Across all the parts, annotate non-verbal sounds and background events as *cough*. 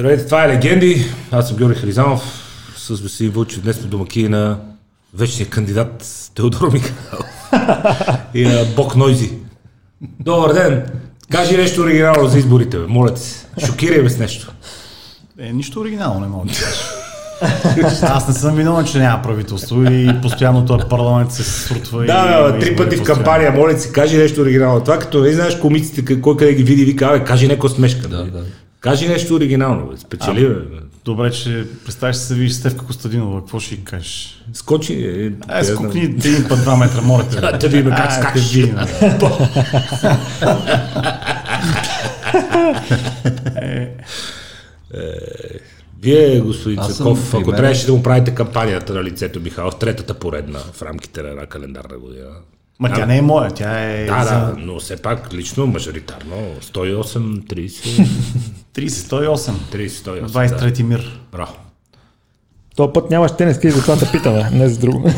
Здравейте, това е Легенди. Аз съм Георги Харизанов. С Веселин Вълчев днес сме домакини на вечния кандидат Теодор Михайлов *laughs* и на Бог Нойзи. Добър ден! Кажи нещо оригинално за изборите, бе. моля ти се. Шокирай ме с нещо. Е, нищо оригинално не мога да кажа. Аз не съм виновен, че няма правителство и постоянно този парламент се срутва. Да, и, бе, три пъти в кампания, моля се, кажи нещо оригинално. Това като не знаеш комиците, кой къде ги види, вика, бе, кажи някаква смешка. Да, да. Кажи нещо оригинално, бе. спечели, бе. Добре, че представяш се, видиш Стевка Костадинова, какво ще кажеш? Скочи. Е, Е, скукни един път два метра, моля те. *laughs* Да, видим как А, скачаш. бе. Вие, господин Цаков, ако трябваше да му правите кампанията на лицето Михайлов, третата поредна в рамките на една календарна година. Ма тя не е моя, тя е Да, за да, но все пак лично, мажоритарно, 108, 30, 30, 108. 30, 108. 23 мир. Да. Браво. То път нямаш тениска и затова те питаме, не за друго. *laughs*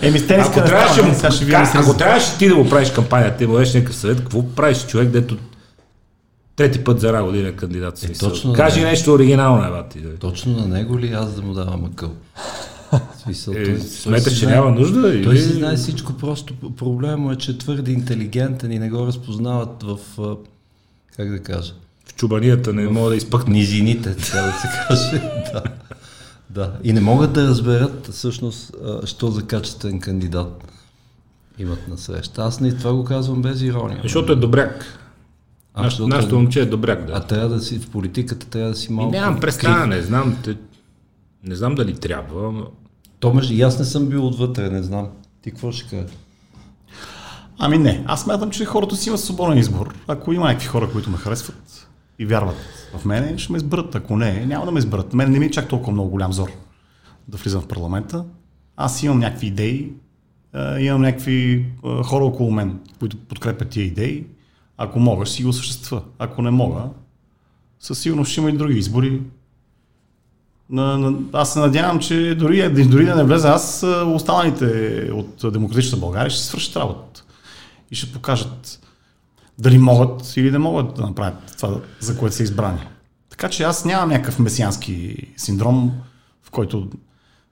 Еми, с тениска Ако трябваше, му- сега ще видим ако трябваше ти да му правиш кампанията и му дадеш някакъв съвет, какво правиш човек, дето трети път за една година е кандидат? Е, точно, Кажи да. нещо оригинално, бати. да. Точно на него ли аз да му давам акъл? В Смисъл, Е, той- смяташ, че няма нужда? Той или- си знае всичко, просто проблема е, че е твърде интелигентен и не го разпознават в, а, как да кажа, В чубанията не мога да изпъкне. низините, така да се каже. да. да. И не могат да разберат всъщност, а, що за качествен кандидат имат на среща. Аз не това го казвам без ирония. Защото е добряк. А, Наш- Нашето е- момче е добряк, А да. трябва да си в политиката, трябва да си И малко. нямам представа, не знам. Те, не знам дали трябва. но- То между... И аз не съм бил отвътре, не знам. Ти какво ще кажеш? Ами не, аз смятам, че хората си имат свободен избор. Ако има някакви хора, които ме харесват и вярват в мене, ще ме изберат. Ако не, няма да ме изберат. Мен не ми е чак толкова много голям зор да влизам в парламента. Аз имам някакви идеи, имам някакви хора около мен, които подкрепят тия идеи. Ако мога, си ги осъществя. Ако не мога, със сигурност ще има и други избори. Аз се надявам, че дори, дори да не влезе аз, останалите от Демократична България ще свършат работа и ще покажат дали могат или не могат да направят това, за което са избрани. Така че аз нямам някакъв месиански синдром, в който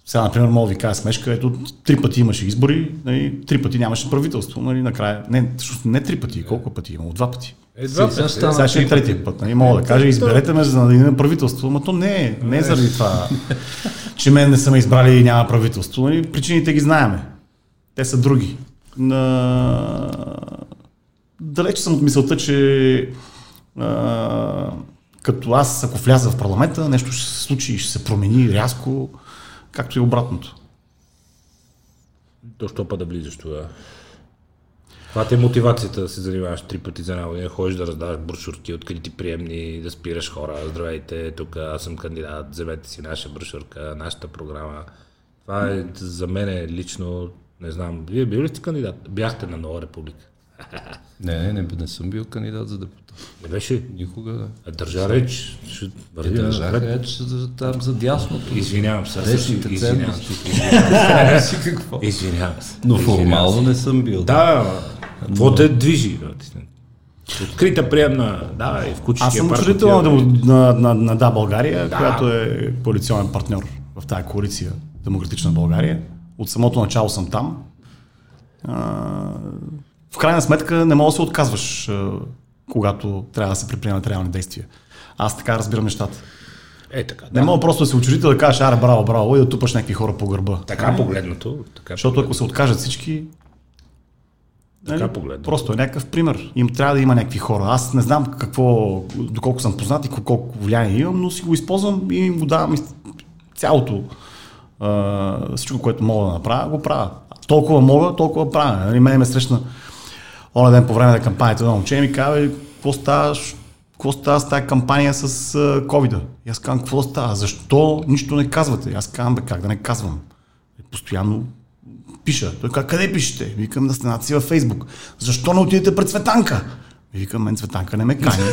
сега, например, мога да ви кажа смешка, ето три пъти имаше избори, нали, три пъти нямаше правителство, нали, накрая. Не, всъщност не три пъти, колко пъти имало? Два пъти. Е, два Сега стана Сега ще е третия път. Нали? Мога да кажа, изберете ме, за да има правителство. Но то не е, не е заради това, *laughs* че мен не са ме избрали и няма правителство. Нали? Причините ги знаеме. Те са други. На... Далеч съм от мисълта, че а, като аз, ако вляза в парламента, нещо ще се случи и ще се промени рязко, както и обратното. То що па да влизаш тогава? Това ти е мотивацията да се занимаваш три пъти за една година, ходиш да раздаваш брошурки, открити приемни, да спираш хора, здравейте, тук аз съм кандидат, вземете си наша брошурка, нашата програма. Това е за мен лично, не знам, вие били ли сте кандидат? Бяхте на Нова република. *laughs* Не, не, не, не съм бил кандидат за депутат. Не беше? Никога да. А държа реч, ще Е, върви държах напред. реч за, там за дясното. Извинявам се, Десните извинявам ценности. се. си какво. Извинявам се. Но Извинявам формално се. не съм бил. Да, какво те движи? Открита приемна, да, и в кучешкия Аз съм учредител на, на, на Да България, Да. която е коалиционен партньор в тази коалиция Демократична България. От самото начало съм там. В крайна сметка не мога да се отказваш, когато трябва да се предприемат реални действия. Аз така разбирам нещата. Е, така. Не мога просто да си учредител да кажеш, аре, браво, браво, и да тупаш някакви хора по гърба. Така погледнато. Така, Защото ако се откажат всички, Така нали, погледнато. просто е някакъв пример. Им трябва да има някакви хора. Аз не знам какво, доколко съм познат и колко влияние имам, но си го използвам и им го давам цялото. а, всичко, което мога да направя, го правя. Толкова мога, толкова правя. Нали, мене ме срещна оня ден по време на кампанията на момче ми казва, «Бе, какво става, какво става с тази кампания с ковида? И аз казвам, какво става? Защо нищо не казвате? Аз казвам, бе, как да не казвам? Постоянно пиша. Той казва, къде пишете? Викам на стената си във Фейсбук. Защо не отидете пред Цветанка? Викам, мен Цветанка не ме кани. *laughs*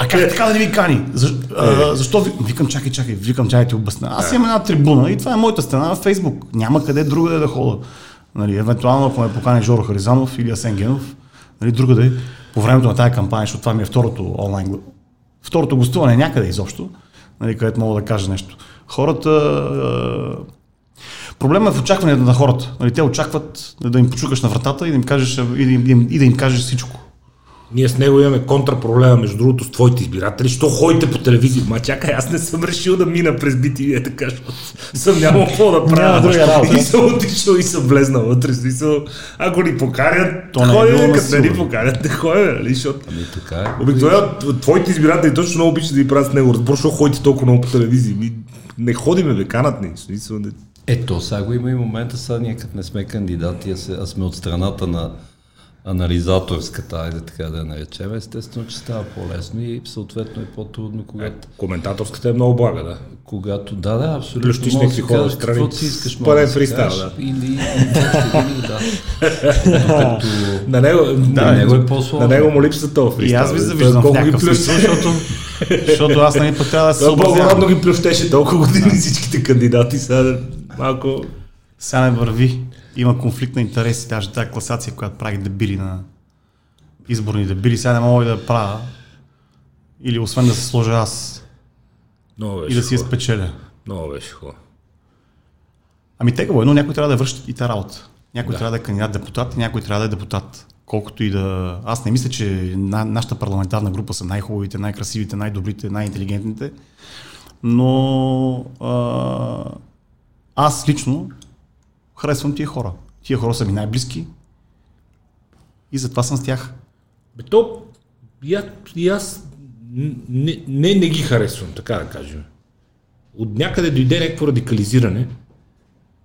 А как така да не ви кани? За, а, защо? ви- Викам, чакай, чакай, викам, чакай ти обясня. Аз имам една трибуна и това е моята стена във Фейсбук. Няма къде другаде да хода. Нали, евентуално, ако ме покани Жоро Харизанов или Асен Генов, нали, другаде, по времето на тази кампания, защото това ми е второто онлайн, второто гостуване някъде изобщо, нали, където мога да кажа нещо. Хората... Е, проблема е в очакването на хората. Нали, те очакват да им почукаш на вратата и да им кажеш, и да им, и да им кажеш всичко. Ние с него имаме контрапроблема, между другото, с твоите избиратели. Що ходите по телевизия? Ма чакай, аз не съм решил да мина през BTV, е така, защото съм нямал какво да правя. Няма друга работа. И съм отишъл и съм влезнал вътре. Смисъл, ако ни покарят, То не е ходим, било като не ни покарят, не ходим, нали? Защото Ами така е. Обикновено твоите избиратели точно много обичат да ги правят с него. Разбор, защо ходите толкова много по телевизия? Ми, не ходиме, бе, канат ни. Смисъл, не... Ето, сега го има и момента, сега ние като не сме кандидати, а сме от страната на анализаторската, айде така да я наречем, естествено, че става по-лесно и съответно е по-трудно, когато, Коментаторската е много блага, да. когато да, да, абсолютно. Плющиш да някакви си хора отстрани. Каквото си искаш, може да фристайл, да. Или, или, да. Докато На него, на него е по-сложно. На него му липсва този И фристайл. аз ви завиждам в някакъв смисъл, защото, защото аз нали пък трябва да се съобразявам. ги плющеше толкова години всичките кандидати. Сега малко... Сега не върви. Има конфликт на интереси, даже тази класация, която прави дебили на изборни дебили, сега не мога и да правя. Или освен да се сложа аз Много и беше да си я спечеля. Много беше хубаво. Ами тегаво е, но някой трябва да върши и тази работа. Някой да. трябва да е кандидат депутат и някой трябва да е депутат. Колкото и да... Аз не мисля, че на, нашата парламентарна група са най-хубавите, най-красивите, най-добрите, най-интелигентните, но а, аз лично харесвам тия хора. Тия хора са ми най-близки и затова съм с тях. Бе, то, и аз, и аз не, не, не ги харесвам, така да кажем. От някъде дойде някакво радикализиране.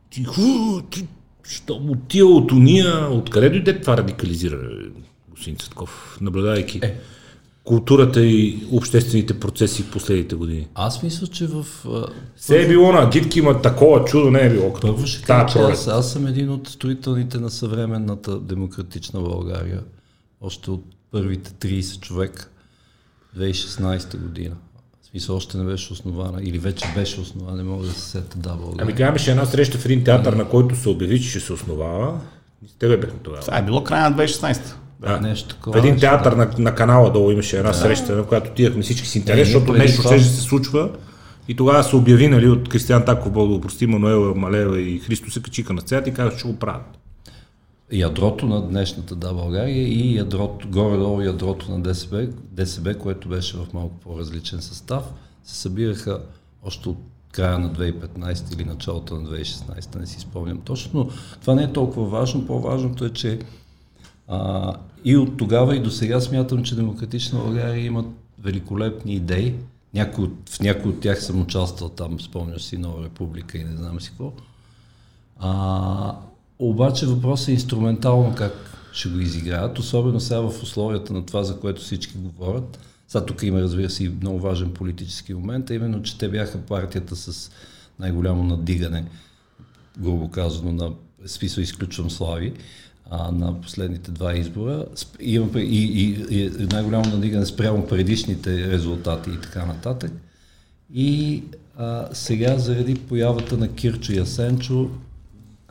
Ти, ху, ти, що, от тия, от уния, откъде дойде това радикализиране, господин Цветков, наблюдавайки е. Културата и обществените процеси в последните години? аз мисля, че в... а, Все е било на агитки, има такова чудо не е било. Като Първо ще кажа, че аз, аз съм един от строителните на съвременната демократична България. Още от първите 30 човек 2016 година. В смисъл още не беше основана или вече беше основана, не мога да се сета да България. Ами тя имаше една среща в един театър, на който се обяви, че ще се основава. Тебе бяхме тогава. Това е било края на 2016. Да. нещо такова. един театър на, на канала долу имаше една среща, на която отидахме всички с интерес, ние защото нещо ще се случва. И тогава се обяви, нали, от Кристиан Таков, Бог да го прости, Мануела Малева и Христо се качиха на сцената и казаха, че го правят. Ядрото на днешната Да България и ядрото, горе-долу ядрото на ДСБ, ДСБ, което беше в малко по-различен състав, се събираха още от края на 2015 или началото на 2016, не си спомням точно, но това не е толкова важно. По-важното е, че а, и от тогава и до сега смятам, че Демократична България имат великолепни идеи. Някой, от- в някои от тях съм участвал там, спомняш си Нова република и не знам си какво. А, обаче въпросът е инструментално как ще го изиграят, особено сега в условията на това, за което всички говорят. Сега тук има, разбира се, и много важен политически момент, а именно, че те бяха партията с най-голямо надигане, грубо казано, на смисъл изключвам Слави, а, на последните два избора. Сп- Има пре- и, и, и най-голямо надигане спрямо предишните резултати и така нататък. И а, сега, заради появата на Кирчо и Асенчо,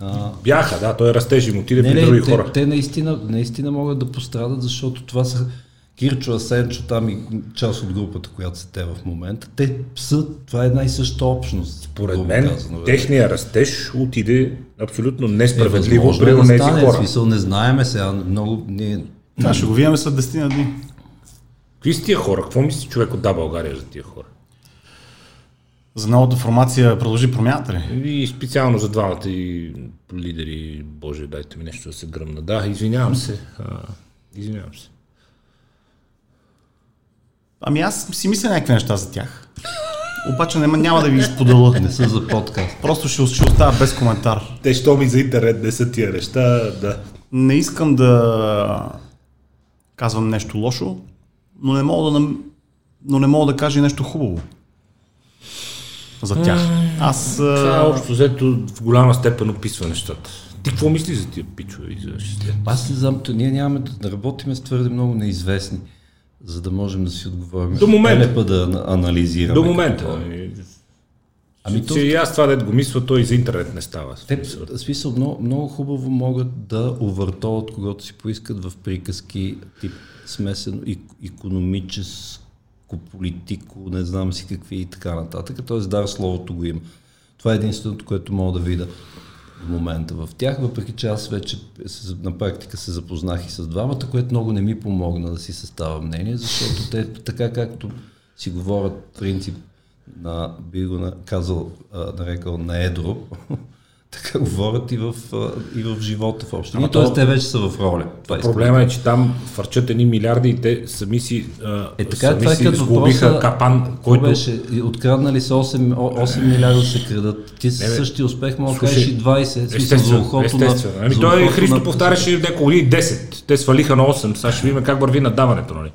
а, Бяха, да, той растеж им отиде не, при не, други те, хора. те наистина, наистина могат да пострадат, защото това са Кирчо, Асенчо, там и част от групата, която са те в момента. Те са, това е една и съща общност. Според мен, казано, бе. техния растеж отиде абсолютно е несправедливо възможно при да тези хора. смисъл не знаеме сега, много, ние, Това ще го видим след 10 на дни. Какви са тия хора? Какво мисли човек от Да България за тия хора? За новата формация продължи промяната ли? И специално за двамата и лидери, Боже, дайте ми нещо да се гръмна. Да, извинявам се. А, извинявам се. Ами аз си мисля някакви неща за тях. Обаче няма, няма да ви споделя. не са за подкаст. Просто ще, ще оставя без коментар. Те, що ми за интернет не са тия неща, да. Не искам да казвам нещо лошо, но не мога да, нам- но не мога да кажа и нещо хубаво за тях. Аз... Това а, общо взето в голяма степен описва нещата. Ти какво мислиш за тия пичове? Аз не знам, то ние нямаме да работиме с твърде много неизвестни, за да можем да си отговорим. До момента. ТНП да ана- анализираме. До момента. това. Ами, Ами то- и аз това дед го мисля, той за интернет не става. Те, смисъл, много, много хубаво могат да увъртоват когато си поискат в приказки тип смесено и, економическо политико, не знам си какви и така нататък. Т.е. да, словото го има. Това е единственото, което мога да видя в момента в тях, въпреки че аз вече на практика се запознах и с двамата, което много не ми помогна да си съставя мнение, защото те така както си говорят принцип на, би го казал, нарекал на едро, *laughs* така *laughs* говорят и в, и в живота в общи. Ама Тоест, те вече са в роля. Това проблема е, че там фърчат едни милиарди и те сами си, е, така, сами това е си сгубиха капан, който... Беше, откраднали се 8, 8 милиарда се крадат. Ти със същия успех мога да кажеш и 20. Естествено, естествено. Ами той Христо на... повтаряше няколко години 10. Те свалиха на 8. Сега ще видим как върви надаването, нали?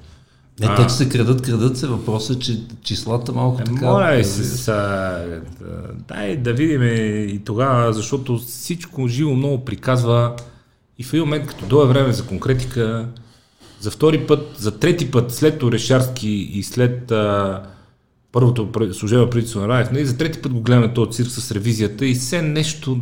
Не, а, те, че се крадат, крадат се. Въпросът е, че числата малко е, така... Моля се, са, дай да видим и тогава, защото всичко живо много приказва и в един момент, като дойде време за конкретика, за втори път, за трети път, след Орешарски и след а, първото служебно правителство на Раев, нали, за трети път го гледаме този цирк с ревизията и все нещо,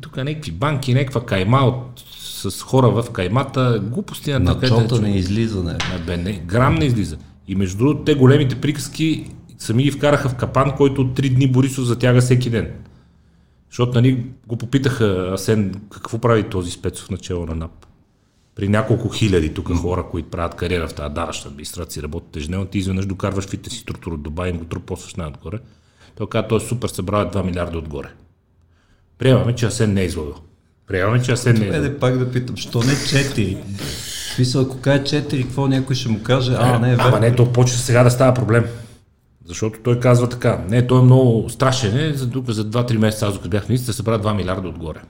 тук някакви банки, някаква кайма от с хора в каймата, глупости на така. не излиза, не. Бе, не, грам не излиза. И между другото, те големите приказки сами ги вкараха в капан, който три дни Борисов затяга всеки ден. Защото нали, го попитаха Асен какво прави този спецов начало на НАП. При няколко хиляди тук хора, които правят кариера в тази дараща администрация, работят ежедневно, ти изведнъж докарваш фите си структура от Дубай и го трупосваш най-отгоре. Той каза, той е супер, събрал 2 милиарда отгоре. Приемаме, че Асен не е излъгал. Приемаме, че аз не е. пак да питам, що не 4? Смисъл, ако каже 4, какво някой ще му каже? А, не е Ама не, то почва сега да става проблем. Защото той казва така, не, той е много страшен, е, за, за 2-3 месеца, аз докато бях министър, събра 2 милиарда отгоре.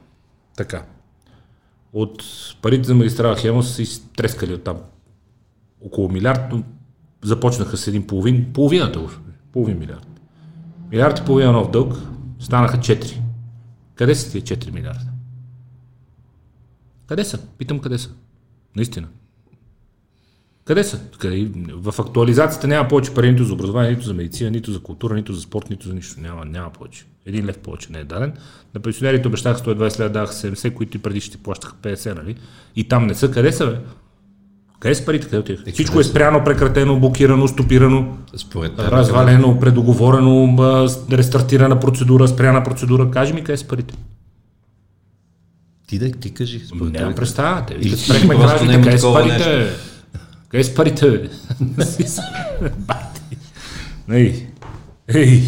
Така. От парите за магистрала Хемос са изтрескали от там около милиард, но започнаха с един половин, половината уж, половин милиард. Милиард и половина нов дълг, станаха 4. Къде са тия 4 милиарда? Къде са? Питам къде са. Наистина. Къде са? Къде? В актуализацията няма повече пари нито за образование, нито за медицина, нито за култура, нито за спорт, нито за нищо. Няма, няма повече. Един лев повече не е даден. На пенсионерите обещаха 120 лева, даваха 70, които и преди ще плащаха 50, нали? И там не са. Къде са, бе? Къде са парите? Къде отиват? Всичко е спряно, прекратено, блокирано, стопирано, Според развалено, предоговорено, рестартирана процедура, спряна процедура. Кажи ми къде са парите? Ти да ти кажи. Нямам представа. Те викат, спрехме гражданите, къде с парите? Къде с парите? Ей, ей.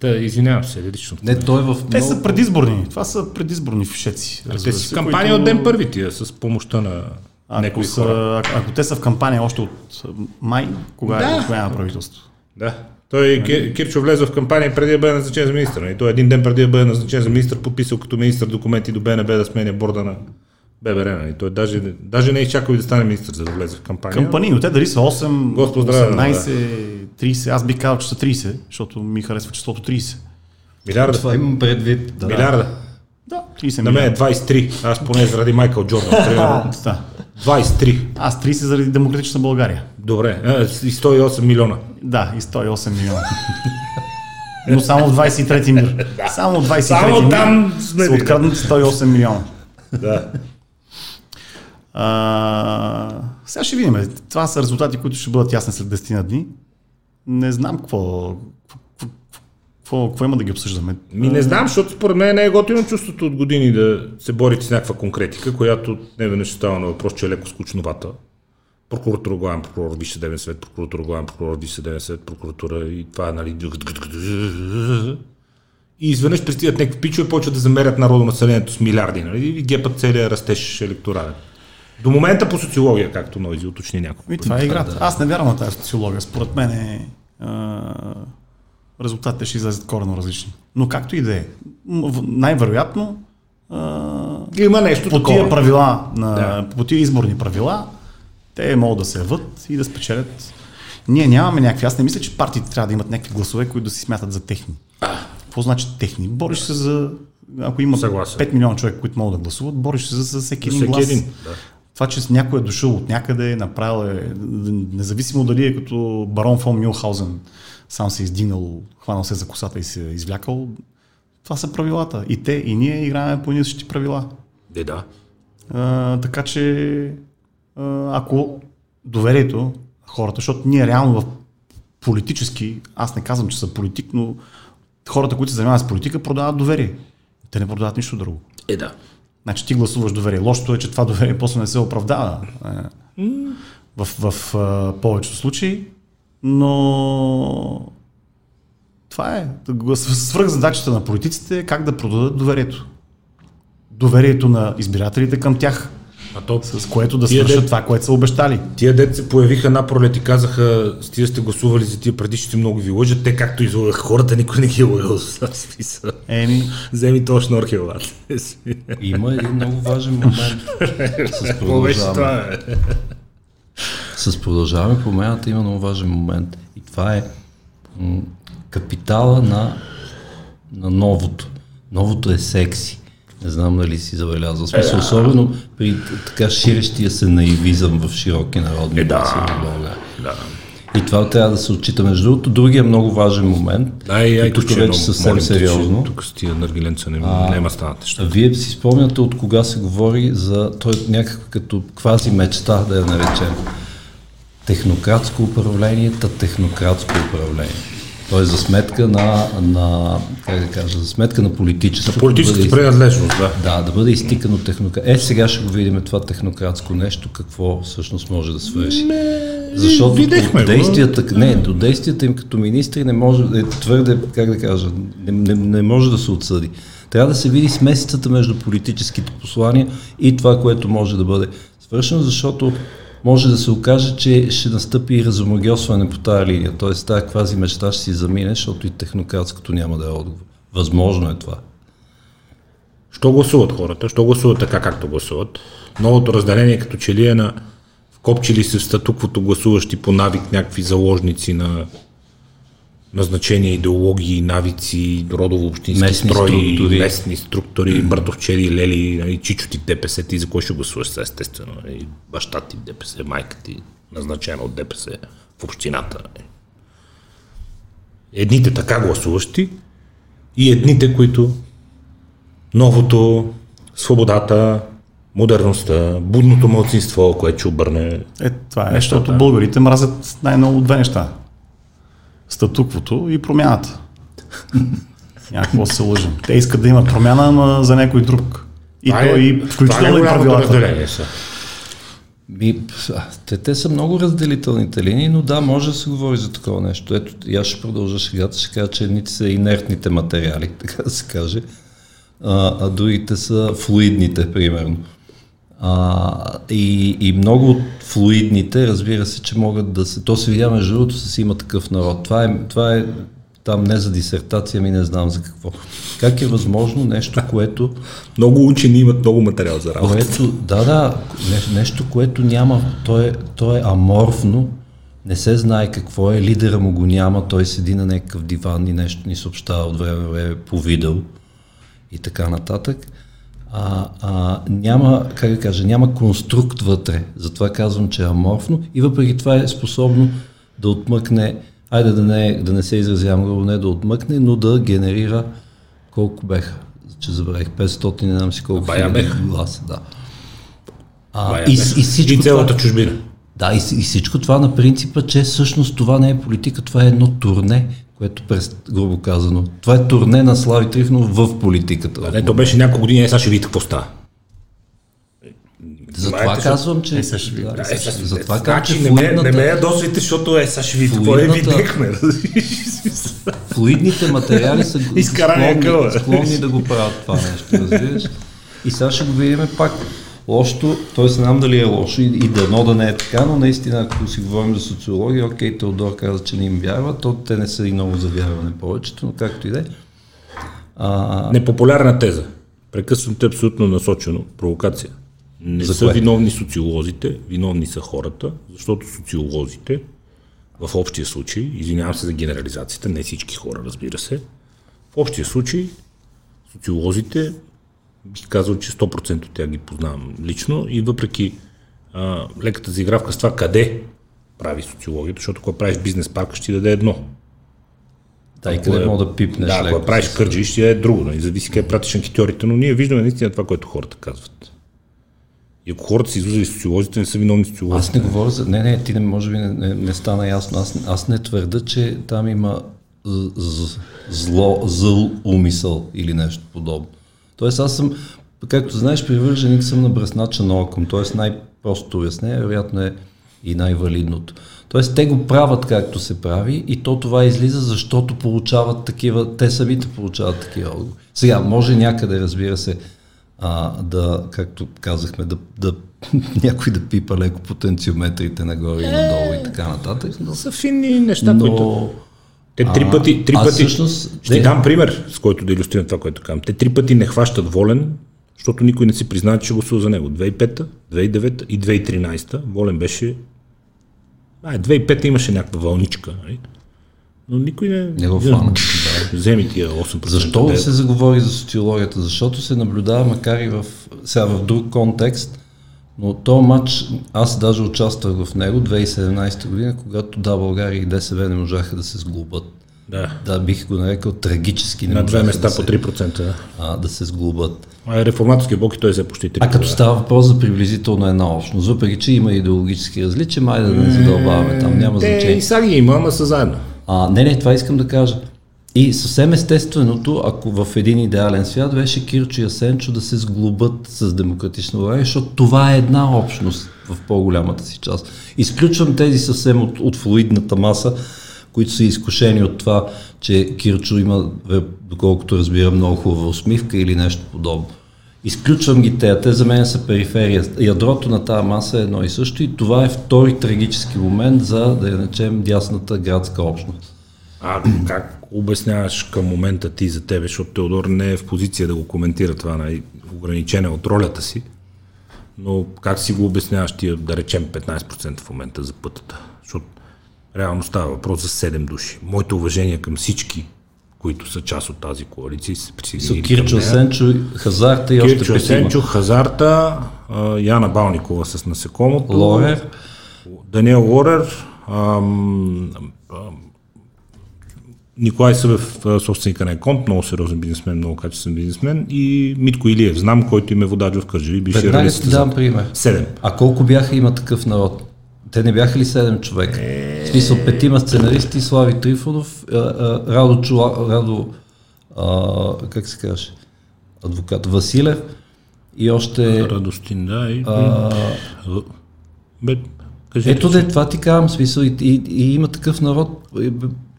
Та, извинявам се, лично. Не, той е в Те са предизборни. Това са предизборни фишеци. Те си в кампания които... от ден първи тия, с помощта на ако, са, ако те са в кампания още от май, кога е да. е правителство? Да. Той Кир, Кирчо влезе в кампания преди да бъде назначен за министър. И нали? той един ден преди да бъде назначен за министър, подписал като министър документи до БНБ да сменя борда на ББР. И нали? той даже, даже не е изчакал да стане министър, за да влезе в кампания. Кампании, но те дали са 8, Господ 18, 30. Аз би казал, че са 30, защото ми харесва числото 30. Милиарда. Това имам предвид. Да, Милиарда. Да, 30 На мен е 23. Аз поне заради Майкъл Джордан. *laughs* да. 23. Аз 30 заради Демократична България. Добре, а, и 108 милиона. Да, и 108 милиона. Но само в 23-ти *laughs* мир. Само в 23-ти само мир там сме са откраднати 108 милиона. Да. А, сега ще видим. Това са резултати, които ще бъдат ясни след 10 на дни. Не знам какво, какво, какво има да ги обсъждаме? Ми не знам, защото според мен не е готино чувството от години да се борите с някаква конкретика, която не веднъж става на въпрос, че е леко скучновата. Прокуратура, главен прокурор, Висше съдебен съвет, прокуратура, главен прокурор, Висше съдебен съвет, прокуратура и това е, нали... И изведнъж пристигат някакви пичове, почват да замерят народно населението с милиарди, нали? И гепат целият растеж електорален. До момента по социология, както Нойзи уточни няколко. И това е играта. Аз не вярвам на тази социология. Според мен е резултатите ще излезат корено различни. Но както и да е, най-вероятно има нещо по тия правила, на, да. по тия изборни правила, те могат да се яват и да спечелят. Ние нямаме някакви. Аз не мисля, че партиите трябва да имат някакви гласове, които да си смятат за техни. Какво значи техни? Бориш се за. Ако има Съгласен. 5 милиона човека, които могат да гласуват, бориш се за, за всеки един глас. Един, да. Това, че някой е дошъл от някъде, направил е, независимо дали е като барон фон Мюлхаузен, сам се издигнал, хванал се за косата и се извлякал. Това са правилата. И те, и ние играем по едни същи правила. Де, да. А, така че, а, ако доверието, хората, защото ние реално в политически, аз не казвам, че съм политик, но хората, които се занимават с политика, продават доверие. Те не продават нищо друго. Е, да. Значи ти гласуваш доверие. Лошото е, че това доверие после не се оправдава е, в, в а, повечето случаи, но това е. Свръх задачата на политиците е как да продадат доверието. Доверието на избирателите към тях, А то, с което да свършат това, което са обещали. Тия деца се появиха на пролет и казаха, с тия сте гласували за тия предишните много ви лъжат, те както излагаха хората, никой не ги е лъгал с смисъл. Еми, Вземи то шнорхел. Има един много важен момент с продължаваме. С продължаваме промяната има много важен момент. И това е м- капитала на, на новото. Новото е секси. Не знам дали си забелязал. Смисъл, особено при така ширещия се наивизъм в широки народни Е, да. в България. Да. И това трябва да се отчита. Между другото, другия много важен момент, Дай, и ай, тук че вече много- съвсем молим сериозно, Тук с тия наргиленца не, няма станат неща. вие си спомняте от кога се говори за той е някаква като квази мечта, да я наречем. Технократско управление, та технократско управление. Тоест за сметка на, на как да кажа, за сметка на политическото. да Политическата бъде, принадлежност, да. да, да бъде изтикано технократ. Е, сега ще го видим това технократско нещо, какво всъщност може да свърши. Защото видяхме от го. действията, не, до действията им като министри не може, е твърде, как да кажа, не, не, не може да се отсъди. Трябва да се види смесицата между политическите послания и това, което може да бъде свършено, защото може да се окаже, че ще настъпи и разомагиосване по тази линия. Тоест тази квази мечта ще си замине, защото и технократското няма да е отговор. Възможно е това. Що гласуват хората? Що гласуват така, както гласуват? Новото разделение като че ли е на вкопчили се в статуквото гласуващи по навик някакви заложници на назначения, идеологии, навици, родово-общински Местни строи, структури. местни структури, братовчери, лели, нали, чичо ти в ДПС, ти за кой ще гласуваш сега, естествено. Нали, баща ти в ДПС, майка ти, назначена от ДПС в общината. нали. Едните така гласуващи и едните, които новото, свободата, модерността, будното младсинство, което ще обърне. е, това е, защото българите мразят най-много две неща. Статуквото и промяната. Някакво се лъжим. Те искат да има промяна, ама за някой друг. И Това то е- и включително и е правилата. са. А, те, те са много разделителните линии, но да, може да се говори за такова нещо. Ето, и аз ще продължа шегата, ще кажа, че едните са инертните материали, *laughs* така да се каже, а, а другите са флуидните, примерно. А, и, и много от флуидните, разбира се, че могат да се... То се видя между другото с има такъв народ. Това е, това е там не за дисертация, ми не знам за какво. Как е възможно нещо, което Много учени имат много материал за работа. което, да, да, не, нещо, което няма, то е, то е аморфно, не се знае какво е, лидера му го няма, той седи на някакъв диван и нещо ни съобщава от време време по видео и така нататък. А, а, няма, как да кажа, няма конструкт вътре, затова казвам, че е аморфно и въпреки това е способно да отмъкне, айде да не, да не се изразявам грубо, не да отмъкне, но да генерира колко беха, че забравих, 500, не знам си колко Бая беха. гласа, да. А, Бая и, и, всичко и цялата това, чужбина. да, и, и всичко това на принципа, че всъщност това не е политика, това е едно турне, което през, грубо казано, това е турне на Слави Трифнов в политиката. Не, то беше няколко години, е, сега ще видите какво става. Затова казвам, че... Е, сега ще ви- да, Да, е, сега, затова казвам, че значи, не ме, не ме флуидната, ядосвайте, защото е, сега ще видите какво е Флуидната- видехме. *laughs* флуидните материали са склонни, склонни да го правят това нещо, разбираш? И сега ще го видим пак. Лошото, т.е. знам дали е лошо и, и дано да не е така, но наистина, ако си говорим за социология, окей, Теодор каза, че не им вярва, то те не са и много за вярване повечето, но както и да е. Непопулярна теза. Прекъсвате абсолютно насочено. Провокация. Не За са кое? виновни социолозите, виновни са хората, защото социолозите в общия случай, извинявам се за генерализацията, не всички хора, разбира се, в общия случай социолозите, бих казал, че 100% от тях ги познавам лично и въпреки а, леката заигравка с това къде прави социологията, защото ако правиш бизнес парка, ще ти даде едно. да, и къде е- мога да пипнеш Да, ако я правиш с- Кърджи, ще е друго. Нали? Зависи къде пратиш анкетьорите, но ние виждаме наистина това, което хората казват. И ако хората са излизали социолозите, не са виновни социолозите. Аз не говоря за... Не, не, ти не, може би не, не, не стана ясно. Аз, аз не твърда, че там има з- з- зло, зъл умисъл или нещо подобно. Тоест аз съм, както знаеш, привърженик съм на бръснача на окъм. Тоест най-простото обяснение, вероятно е и най-валидното. Тоест те го правят както се прави и то това излиза, защото получават такива, те самите получават такива отговори. Сега, може някъде, разбира се, а, да, както казахме, да, да *laughs* някой да пипа леко потенциометрите нагоре и надолу и така нататък. Но, Са финни неща, които... Те три А, пъти, три пъти, всъщност- ще ти дам пример, с който да иллюстрирам това, което казвам. Те три пъти не хващат волен, защото никой не си признава, че гласува за него. 2005, 2009 и 2013 волен беше... А, 2005 имаше някаква вълничка, нали? но никой не... Не го фана. Вземи тия 8%. Защо се заговори за социологията? Защото се наблюдава, макар и в, сега в друг контекст, но то матч, аз даже участвах в него 2017 година, когато да, България и ДСБ не можаха да се сглобат. Да. Да, бих го нарекал трагически не На две места да по се, 3%. Да. а, да се сглобат. А реформаторския блок и той се почти 3%. А като става въпрос за приблизително една общност, въпреки че има идеологически различия, май да не задълбаваме там, няма Те значение. и сега ги има, ама са заедно. А, не, не, това искам да кажа. И съвсем естественото, ако в един идеален свят беше Кирчо и Асенчо да се сглобят с демократична България, защото това е една общност в по-голямата си част. Изключвам тези съвсем от, от флуидната маса, които са изкушени от това, че Кирчо има, е, доколкото разбира, много хубава усмивка или нещо подобно. Изключвам ги те, те за мен са периферия. Ядрото на тази маса е едно и също и това е втори трагически момент за, да я начем, дясната градска общност. А как обясняваш към момента ти за тебе, защото Теодор не е в позиция да го коментира това, най- ограничен от ролята си, но как си го обясняваш тия, да речем, 15% в момента за пътата? Защото реално става въпрос за 7 души. Моето уважение към всички, които са част от тази коалиция и се присъединили Кирчо. Сенчо, Хазарта и още Кирчо. Сенчо, Хазарта, Яна Балникова с насекомото, Лорер, Даниел Лорер, ам, ам, Николай Събев, собственика на Еконт, много сериозен бизнесмен, много качествен бизнесмен и Митко Илиев, знам, който им е водач в Кърджали, бившия веднага ти дам пример. Седем. А колко бяха има такъв народ? Те не бяха ли 7 човека? В смисъл петима сценаристи, Слави Трифонов, Радо, Чула, Радо а, как се каже, адвокат Василев и още... Радостин, да. И, А, бе, ето де, това ти казвам, смисъл, и, и, и има такъв народ,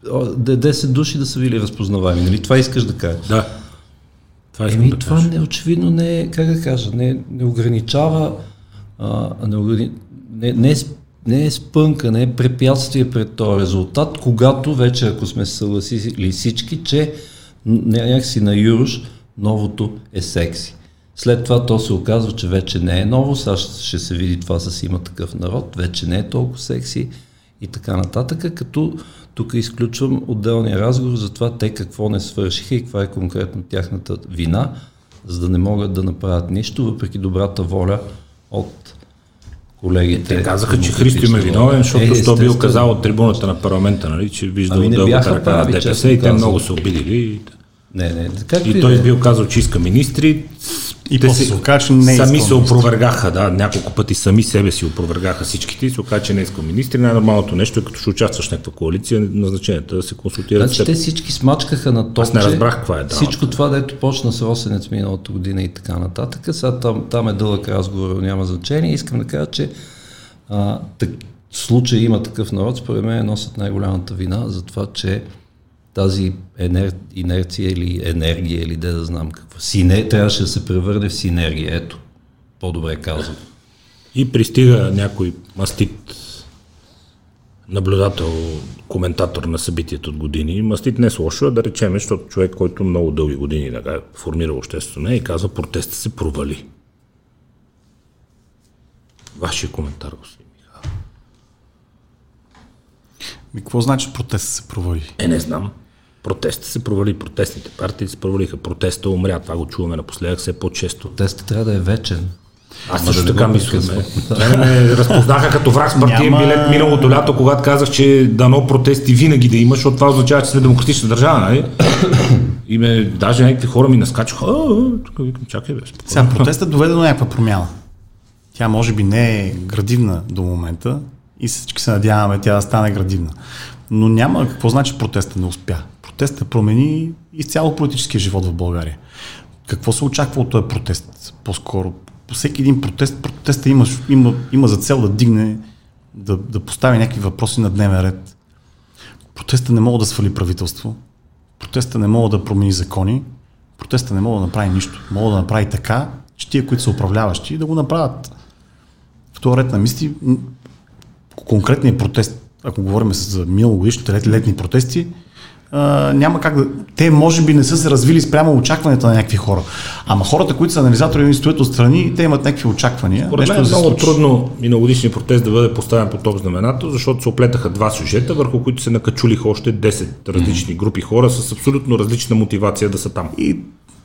10 души да са били разпознаваеми, нали? Това искаш да кажеш. Да. Това Еми, да това не, очевидно не е, как да кажа, не, не ограничава, а, не, ограни... не, не, е, не е спънка, не е препятствие пред този резултат, когато вече, ако сме се съгласили всички, че някакси на Юруш новото е секси. След това то се оказва, че вече не е ново, сега ще се види това с има такъв народ, вече не е толкова секси и така нататък, като тук изключвам отделния разговор за това те какво не свършиха и каква е конкретно тяхната вина, за да не могат да направят нищо, въпреки добрата воля от колегите. Те казаха, че Христо им е виновен, защото Е, що бил казал от трибуната на парламента, нали, че виждал Ами дългата ръка на ДПС и те казано. много се обидили. И, Не, не, както и той е. бил казал, че иска министри. И Те после се оказа, че не е Сами се опровергаха, да, няколко пъти сами себе си опровергаха всичките и се оказа, че не иска министри. Най-нормалното нещо е като ще участваш в някаква коалиция, назначенията да се консултират Значи те всички смачкаха на топче. Аз не разбрах каква е драмата. Всичко това, дето почна с Росенец миналата година и така нататък. Сега там, там е дълъг разговор, няма значение. Искам да кажа, че а, так, случай има такъв народ, според мен носят най-голямата вина за това, че тази енер, инерция или енергия, или де да знам какво, сине, трябваше да се превърне в синергия. Ето, по-добре казвам. И пристига някой мастит наблюдател, коментатор на събитието от години. Мастит не е лошо, да речеме, защото човек, който много дълги години така, формира обществото не и казва, протеста се провали. Вашия коментар, господин Михайлов. Ми, какво значи протест се провали? Е, не знам. Протеста се провали, протестните партии се провалиха, протеста умря, това го чуваме напоследък все по-често. Тестът трябва да е вечен. Аз също да така мисля. Мене ме разпознаха като враг с партиен Няма- билет миналото лято, когато казах, че дано протести винаги да има, защото това означава, че сме демократична държава, нали? И ме, даже някакви хора ми наскачаха, тук викам, чакай бе. Сега протестът доведе до някаква промяна. Тя може би не е градивна до момента и всички се надяваме тя да стане градивна. Но няма какво значи протеста не успя. Протеста промени изцяло политическия живот в България. Какво се очаква от този протест? По-скоро, по всеки един протест, протеста има, има, има за цел да дигне, да, да постави някакви въпроси на дневен ред. Протеста не мога да свали правителство. Протеста не мога да промени закони. Протеста не мога да направи нищо. Мога да направи така, че тия, които са управляващи, да го направят. В този ред на мисли, конкретният протест, ако говорим за миналогодишните лет, летни протести, а, няма как да... Те може би не са се развили спрямо очакванията на някакви хора. Ама хората, които са анализатори и стоят отстрани, те имат някакви очаквания. Според мен е много случи. трудно миналогодишния протест да бъде поставен под топ знамената, защото се оплетаха два сюжета, върху които се накачулиха още 10 различни групи хора с абсолютно различна мотивация да са там. И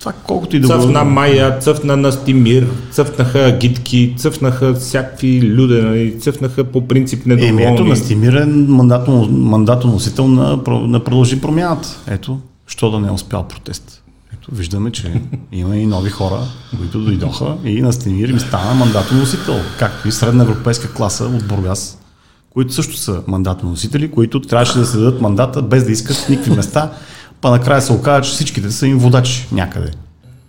това колкото и да Цъфна Майя, цъфна Настимир, цъфнаха гидки, цъфнаха всякакви люде, нали, цъфнаха по принцип Еми, ето, недоволни. Настимир е мандатно, мандатоносител на, на продължи промяната. Ето, що да не е успял протест. Ето, виждаме, че има и нови хора, които дойдоха и Настимир им стана мандатоносител, както и средна европейска класа от Бургас, които също са мандатоносители, които трябваше да се дадат мандата без да искат никакви места, па накрая се оказа, че всичките са им водачи някъде.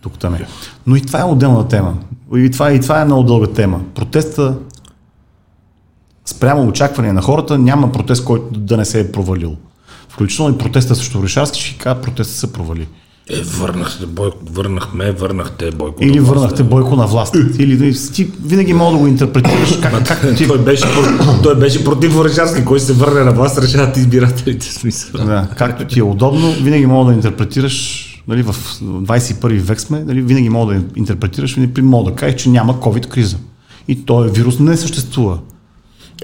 Тук там е. Но и това е отделна тема. И това, и това е много дълга тема. Протеста спрямо очаквания на хората няма протест, който да не се е провалил. Включително и протеста срещу Орешарски, ще кажа, протеста се провали. Е, върнахте Бойко, върнахме, върнахте Бойко. Или върнахте е. Бойко на власт. Или ти винаги мога да го интерпретираш как, как ти... той, *laughs* беше, той беше против Орешарски, кой се върне на власт, решават избирателите смисъл. Да, както ти е удобно, винаги мога да интерпретираш нали, в 21 век сме, нали, винаги мога да интерпретираш, винаги мога да кажеш, че няма COVID-криза. И този вирус не съществува.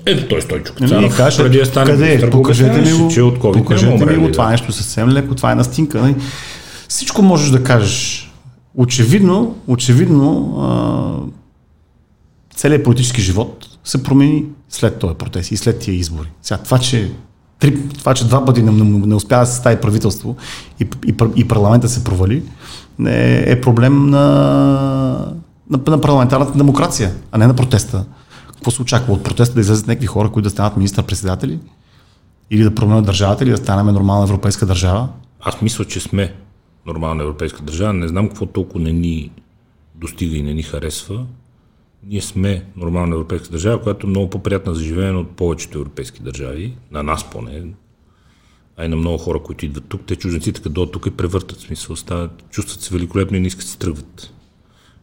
Е, той Стойчо Нали, и Кацаров, кажеш, преди да стане къде е? Покажете ми го, че от COVID покажете ми го, това е нещо съвсем леко, това е настинка. Нали? Всичко можеш да кажеш. Очевидно, очевидно, целият политически живот се промени след този протест и след тия избори. Сега, това, че, три, това, че два пъти не, не, не успя да се стави правителство и, и, и парламента се провали, е, е проблем на, на, на парламентарната демокрация, а не на протеста. Какво се очаква от протеста да излезат някакви хора, които да станат министър-председатели? Или да променят държавата, или да станем нормална европейска държава? Аз мисля, че сме нормална европейска държава. Не знам какво толкова не ни достига и не ни харесва. Ние сме нормална европейска държава, която е много по-приятна за живеене от повечето европейски държави. На нас поне. А и на много хора, които идват тук. Те чужденците, като дойдат тук и превъртат смисъл. Стават, чувстват се великолепно и не искат си тръгват.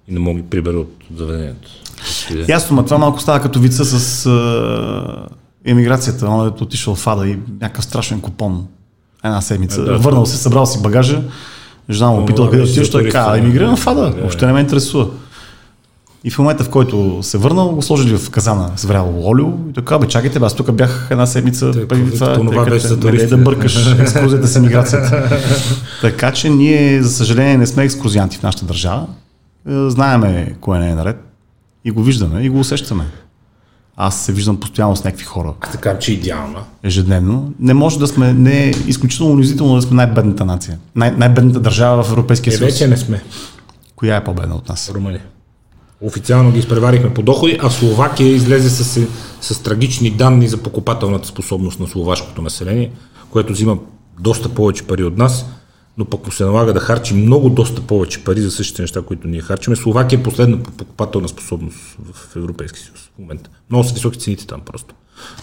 И не могат да приберат от заведението. Ясно, ма това малко става като вица с а, емиграцията, он е отишъл в Ада и някакъв страшен купон. Една седмица. Е, да, Върнал се, събрал си багажа, жена му питал да, къде отиваш, той за каза, емигрирам в Ада, Да, въобще не ме интересува. И в момента, в който се върнал, го сложили в казана с вряло олио и така, бе, чакайте, бе, аз тук бях една седмица Те, преди това. това беше за не туристи. да бъркаш *laughs* екскурзията с емиграцията. *laughs* така че ние, за съжаление, не сме екскурзианти в нашата държава. Е, Знаеме кое не е наред и го виждаме и го усещаме. Аз се виждам постоянно с някакви хора така, че е идеална. ежедневно. Не може да сме, не е изключително унизително да сме най-бедната нация. Най- най-бедната държава в Европейския Е, съюз. вече не сме. Коя е по-бедна от нас? Румъния. Официално ги изпреварихме по доходи, а Словакия излезе с, с трагични данни за покупателната способност на словашкото население, което взима доста повече пари от нас, но пък му се налага да харчи много доста повече пари за същите неща, които ние харчиме. Словакия е последна по покупателна способност в Европейския съюз в момента. Много са високи цените там просто.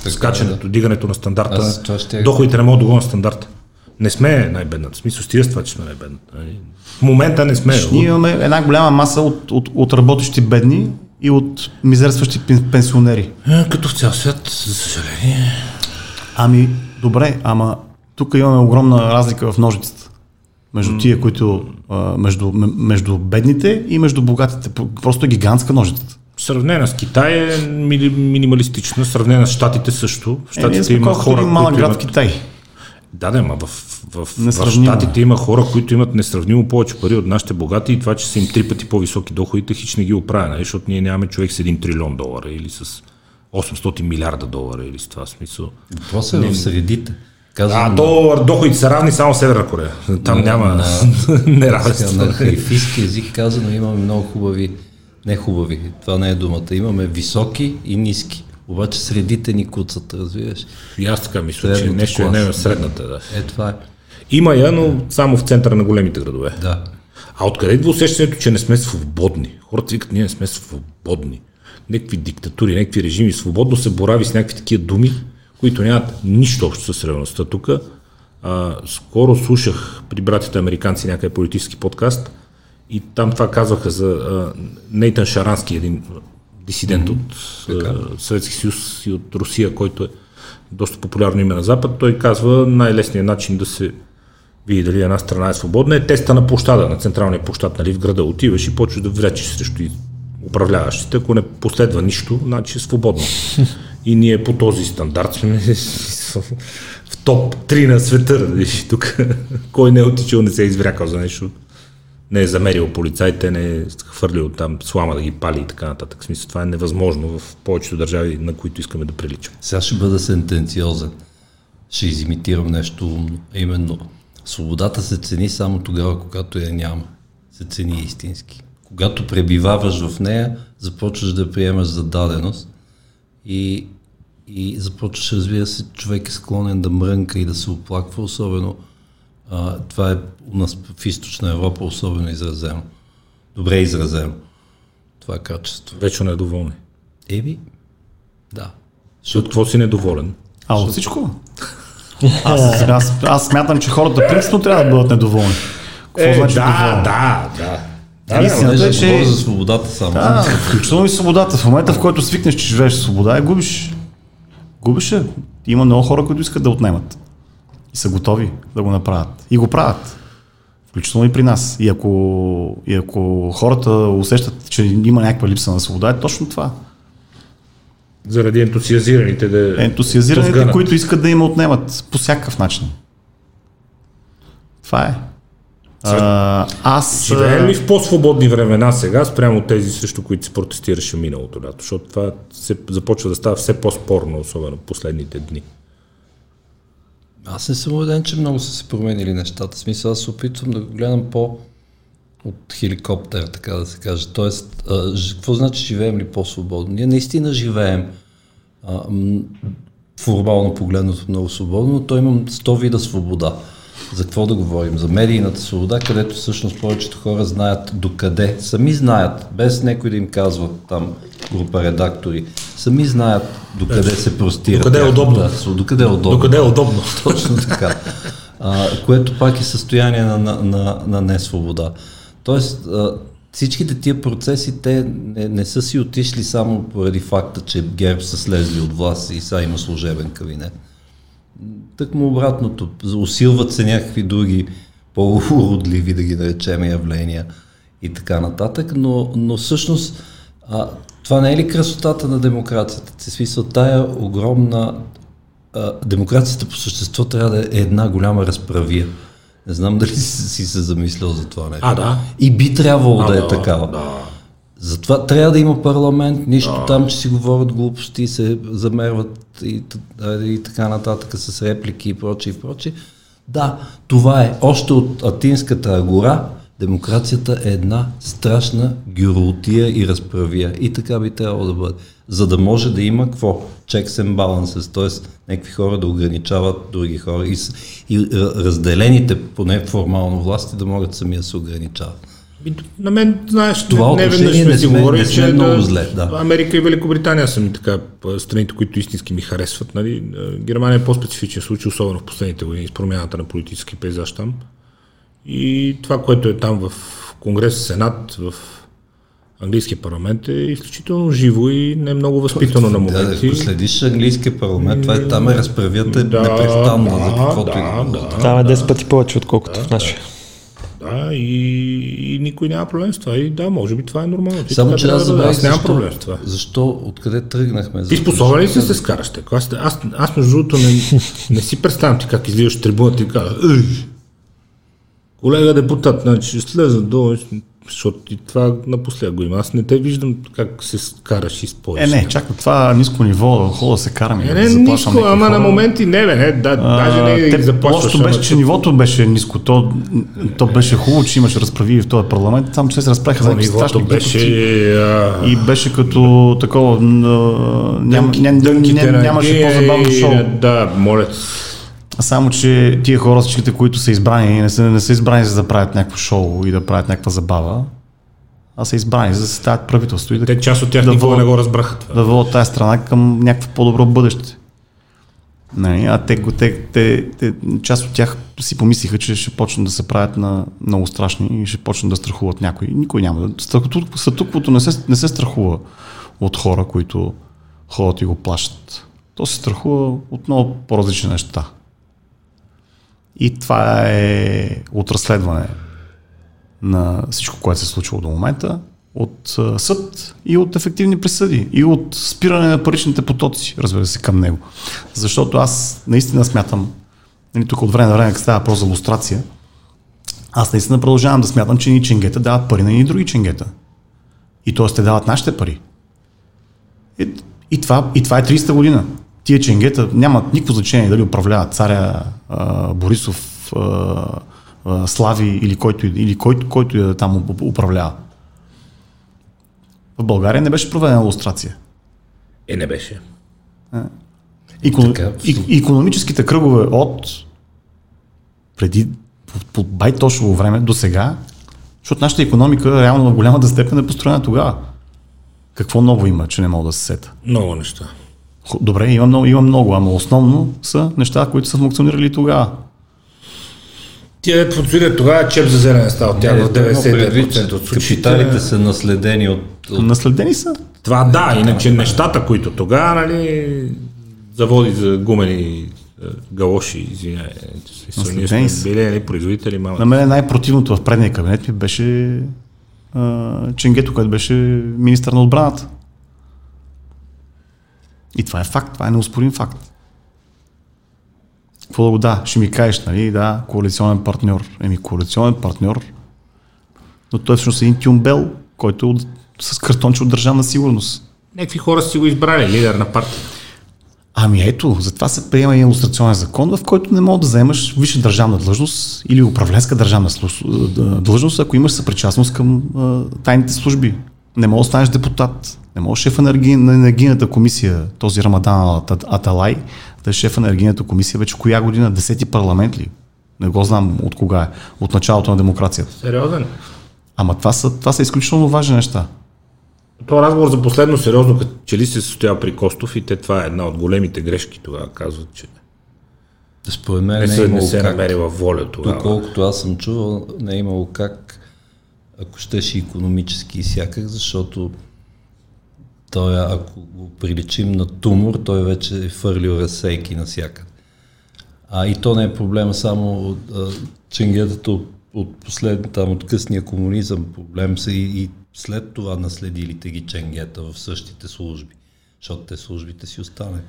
Скачането, дигането на стандарта, Аз ще- доходите не могат да догонят стандарта. Не сме най-бедната. В смисъл, стига с това, че сме най-бедната. нали? В момента не сме. Ние имаме една голяма маса от, от, от работещи бедни и от мизерстващи пен- пенсионери. Е, Като в цял свят, за съжаление. Ами, добре, ама тук имаме огромна разлика в ножицата. Между тия, които, между, между бедните и между богатите. Просто е гигантска ножицата. Сравнена с Китай е минималистична, сравнена с Щатите също. В Е, Щатите сме има хора, малък град имат... в Китай. Да, да, ма в, в, в. Щатите има хора, които имат несравнимо повече пари от нашите богати и това, че са им три пъти по-високи доходите, хич не ги оправя, нали? защото ние нямаме човек с 1 трилион долара или с 800 милиарда долара или с това смисъл. Въпросът е в средите. Казвам, А, то доходите са равни само в Северна Корея. Там няма *laughs* неравенство. на хайфийски език казано имаме много хубави Не хубави, това не е думата. Имаме високи и ниски. Обаче средите ни куцат, разбираш. И аз така мисля, че нещо е не на средната. Да. Е, това е. Има я, но само в центъра на големите градове. Да. А откъде идва усещането, че не сме свободни? Хората викат, ние не сме свободни. Някакви диктатури, някакви режими. Свободно се борави с някакви такива думи, които нямат нищо общо с реалността. Тук а, скоро слушах при братите американци някакъв политически подкаст и там това казваха за а, Нейтан Шарански, един дисидент от а, Съветски съюз и от Русия, който е доста популярно име на Запад. Той казва най-лесният начин да се види дали една страна е свободна, е теста на площада, на централния площад, нали, в града. Отиваш и почваш да влечеш срещу управляващите. Ако не последва нищо, значи е свободно. *laughs* И ние по този стандарт сме в топ 3 на света. Виж, тук кой не е отичал, не се е изврякал за нещо. Не е замерил полицайите, не е хвърлил там слама да ги пали и така нататък. В смисъл, това е невъзможно в повечето държави, на които искаме да приличаме. Сега ще бъда сентенциозен. Ще изимитирам нещо умно. Именно, свободата се цени само тогава, когато я няма. Се цени истински. Когато пребиваваш в нея, започваш да приемаш за даденост и, и започваш, разбира се, човек е склонен да мрънка и да се оплаква, особено а, това е у нас в източна Европа особено изразено. Добре изразено. Това качество. Вечно недоволни. Еби, да. Защото какво си недоволен? А от всичко? *laughs* Аз, аз, аз смятам, че хората принципно трябва да бъдат недоволни. Какво значи недоволни? Е, да, да. Да, истината е, че... за свободата само. Да, включително и свободата. В момента, в който свикнеш, че живееш свобода, я губиш. Губиш я. Има много хора, които искат да отнемат. И са готови да го направят. И го правят. Включително и при нас. И ако, и ако хората усещат, че има някаква липса на свобода, е точно това. Заради ентусиазираните да... Ентусиазираните, да сгънат. които искат да им отнемат по всякакъв начин. Това е. А, аз... Живеем ли в по-свободни времена сега, спрямо тези, срещу които се протестираше миналото лято? Защото това се започва да става все по-спорно, особено в последните дни. Аз не съм убеден, че много са се променили нещата. В смисъл, аз се опитвам да го гледам по от хеликоптер, така да се каже. Тоест, а, какво значи живеем ли по-свободно? Ние наистина живеем а, м, формално погледнато много свободно, но той имам 100 вида свобода. За какво да говорим? За медийната свобода, където всъщност повечето хора знаят докъде. Сами знаят, без някой да им казва там група редактори, сами знаят докъде се простира. докъде е удобно. Да, докъде е удобно. Докъде е удобно. *laughs* Точно така. А, което пак е състояние на, на, на, на несвобода. Тоест, а, всичките тия процеси, те не, не са си отишли само поради факта, че ГЕРБ са слезли от власт и сега има служебен кабинет. Тък му обратното. Усилват се някакви други по-уродливи, да ги наречем, явления и така нататък, но, но всъщност а, това не е ли красотата на демокрацията? В смисъл, тая огромна а, демокрацията по същество трябва да е една голяма разправия. Не знам дали си, си се замислял за това нещо. А, да. И би трябвало А, да е да, такава. да. Затова трябва да има парламент, нищо там, че си говорят глупости, се замерват и, и така нататък с реплики и прочее и прочее. Да, това е. Още от Атинската агора демокрацията е една страшна гюротия и разправия. И така би трябвало да бъде. За да може да има какво? Checks and balances, т.е. някакви хора да ограничават други хора и, и разделените, поне формално власти, да могат сами да се ограничават. На мен, знаеш, Това не, не веднъж сме си говорили, че много да, зле, да. Америка и Великобритания са ми така страните, които истински ми харесват. Нали? Е, Германия е по-специфичен случай, особено в последните години с промяната на политически пейзаж там. И това, което е там в Конгрес, Сенат, в английския парламент е изключително живо и не много възпитано на Да, моменти. ако следиш английския парламент, това е там е разправията Да, непрестанно да, за каквото да, и да да. Там е 10 пъти повече, отколкото в нашия. Да, и, и никой няма проблем с това. И да, може би това е нормално. Ти Само, че аз да- Аз нямам проблем с това. защо, откъде тръгнахме. Ти способен ли си да се скараш така? Аз, аз, аз между другото не, не си представям ти как излизаш трибуната и казваш колега депутат, значи слеза долу. Защото и това напоследък го има. Аз не те виждам как се караш и с Е, не, чак на това ниско ниво, хора да се караме. Е, да не, заплашвам ниско, ама на хора. моменти не, бе, не, да, даже не А, те- заплашваш. Лошото беше, че нивото беше ниско. То, то беше хубаво, че имаше разправи в този парламент, само че се разправиха за страшни беше... а, И беше като такова, ням, ням, ням, на нямаше гея по-забавно шоу. Да, моля. Само, че тия хора, всичките, които са избрани, не са, не са избрани за да правят някакво шоу и да правят някаква забава, а са избрани за да съставят правителство и да, Те част от тях да никога не го разбраха да водят тази страна към някакво по-добро бъдеще. Нали, а те, те, те, те, част от тях си помислиха, че ще почнат да се правят на много страшни и ще почнат да страхуват някой. Никой няма. статуквото не се, не се страхува от хора, които ходят и го плащат. То се страхува от много по-различни неща. И това е от разследване на всичко, което се е случило до момента, от съд и от ефективни присъди и от спиране на паричните потоци, разбира се, към него. Защото аз наистина смятам, нали, тук от време на време, като става въпрос за лустрация, аз наистина продължавам да смятам, че ни ченгета дават пари на ни други ченгета. И т.е. те дават нашите пари. И, и, това, и това е 30-та година. Тия ченгета нямат никакво значение дали управляват царя а, Борисов, а, а, Слави или който, или който, който да там уп- управлява. В България не беше проведена лустрация. Е, не беше. Иконом... Така, И, економическите кръгове от преди по, по байтошово време до сега, защото нашата економика реално в голямата степен е построена тогава. Какво ново има, че не мога да се сета? Много неща. Добре, има много, има много, ама основно са неща, които са функционирали тогава. Тия дето функционират тогава, чеп за зелен става от тях в Е, има предвид, 99% че от случаите. Капиталите са наследени от, от Наследени са. Това да, иначе нещата, които тогава, нали, заводи за гумени е, галоши, извиняй, че са- били нали, производители, На мама. мен най-противното в предния кабинет ми беше а, Ченгето, който беше министър на отбраната. И това е факт, това е неоспорим факт. Какво да го да, ще ми кажеш, нали, да, коалиционен партньор. Еми, коалиционен партньор, но той всъщност е един тюмбел, който е от, с картонче от държавна сигурност. Някакви хора си го избрали, лидер на партия. Ами ето, затова се приема и иллюстрационен закон, в който не мога да заемаш висша държавна длъжност или управленска държавна длъжност, ако имаш съпричастност към а, тайните служби. Не мога да станеш депутат, не мога шефа на, енерги... на енергийната комисия, този Рамадан Ата- Аталай, да е шефа на енергийната комисия вече коя година, десети парламент ли? Не го знам от кога е, от началото на демокрацията. Сериозен. Ама това са, това са изключително важни неща. То разговор за последно сериозно, като че ли се състоява при Костов и те това е една от големите грешки тогава, казват, че според мен не, не, е се, не се как. намерила воля тогава. Доколкото аз съм чувал, не е имало как, ако щеше економически и всякак, защото той, ако го приличим на тумор, той вече е фърлил разсейки навсякъде. А и то не е проблема само от ченгетата от, от последния, там от късния комунизъм. Проблем са и, и след това наследилите ги ченгета в същите служби, защото те службите си останали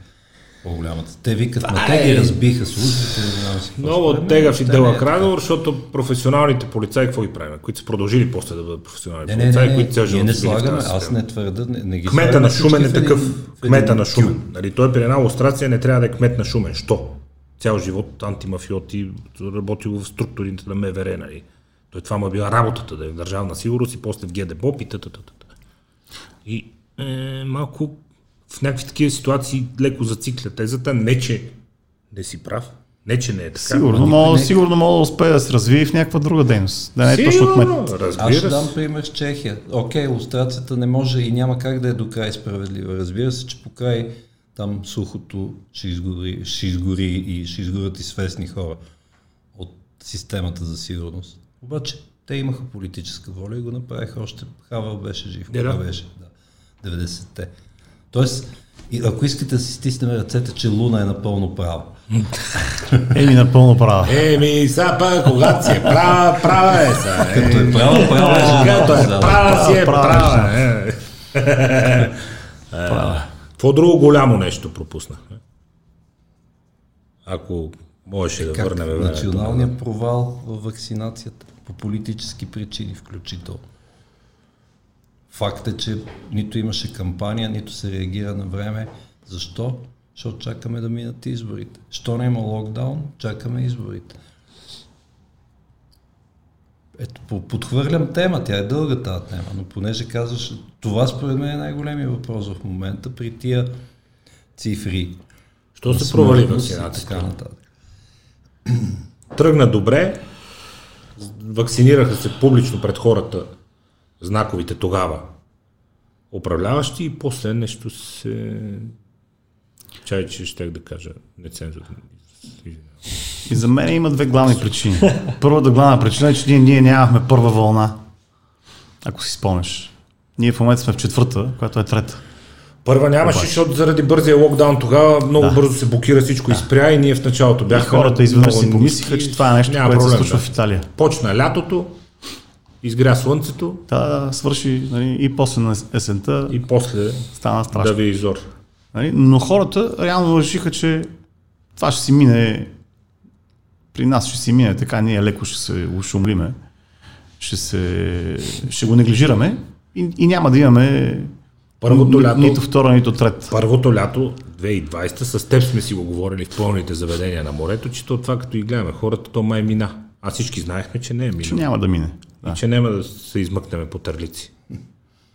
по-голямата. Те викат, ма те ги разбиха службите, не какво Много тегав и не е дълъг разговор, защото професионалните полицаи какво ги правим? Които са продължили после да бъдат професионални Не, не, полицаи, не, които цял живот не слагаме, аз не твърда, не, не ги Кмета на Шумен е такъв. Кмета на. Шумен. Нали, той при една лустрация не трябва да е кмет на Шумен. Що? Цял живот антимафиоти, работил в структурите на МВР. Нали. Той това му е била работата, да е в държавна сигурност и после в ГДБОП и т.т. И е, малко в някакви такива ситуации леко зацикля тезата. Не, че не си прав. Не, че не е така. Сигурно, мога, сигурно мога да успее да се развие в някаква друга дейност. Да не е точно кмет. Сигурно, Аз ще разбира дам пример с Чехия. Окей, лустрацията не може и няма как да е до край справедлива. Разбира се, че по край там сухото ще изгори, ще изгори и ще изгорят и свестни хора от системата за сигурност. Обаче те имаха политическа воля и го направиха още. Хавел беше жив. Кога беше? Да. 90-те. Тоест, и ако искате да си стиснем ръцете, че Луна е напълно права. Еми, напълно права. Еми, сега па, когато си е права, права е сега. Като е права, права е. Когато е Да. права, си е Права, права. е. Е, Какво друго голямо нещо пропуснахме? Ако можеше да върнем времето. националният провал в вакцинацията по политически причини включително. Факт е, че нито имаше кампания, нито се реагира на време. Защо? Защото чакаме да минат изборите. Що не има локдаун, чакаме изборите. Ето, по- подхвърлям тема, тя е дълга тази тема, но понеже казваш, това според мен е най-големия въпрос в момента при тия цифри. Що се провали вакцинацията? Тръгна добре, вакцинираха се публично пред хората, знаковите тогава управляващи и после нещо се... Чай, че щех да кажа нецензурно. И за мен има две главни причини. Първата главна причина е, че ние, ние нямахме първа вълна. Ако си спомнеш. Ние в момента сме в четвърта, която е трета. Първа нямаше, Обаче. защото заради бързия локдаун тогава много Да. бързо се блокира всичко и спря и ние в началото И бяхме хората на изведнъж си помислиха, че това е нещо, което се проблем, случва да. в Италия. Почна лятото, изгря слънцето Та свърши нали, и после на есента и после стана страшно. да ви изор. Нали? Но хората реално решиха, че това ще си мине при нас ще си мине така, ние леко ще се ушумлиме, ще, се, ще го неглижираме и, и няма да имаме Първото лято- нито втора, нито трета. Първото лято, 2020, с теб сме си го говорили в пълните заведения на морето, че то това като и гледаме хората, то май мина. А всички знаехме, че не е Че минало. няма да мине. И че няма да се измъкнем по търлици.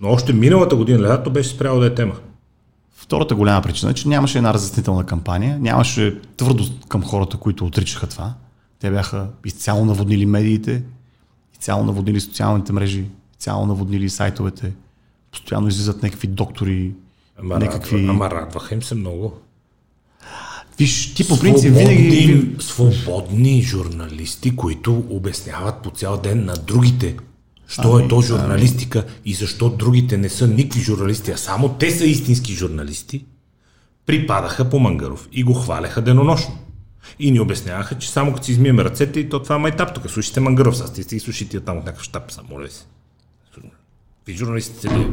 Но още миналата година лято беше спряло да е тема. Втората голяма причина е, че нямаше една разяснителна кампания, нямаше твърдост към хората, които отричаха това. Те бяха изцяло наводнили медиите, изцяло наводнили социалните мрежи, изцяло наводнили сайтовете. Постоянно излизат някакви доктори, Ама, някакви... радва, ама радваха им се много. Виж, ти по принцип винаги... свободни журналисти, които обясняват по цял ден на другите, що е то журналистика и защо другите не са никакви журналисти, а само те са истински журналисти, припадаха по Мангаров и го хваляха денонощно. И ни обясняваха, че само като си измием ръцете и то това е майтап тук. Слушайте Мангаров, сега сте и слушайте там от някакъв щаб, само ви се. Ви журналистите ли?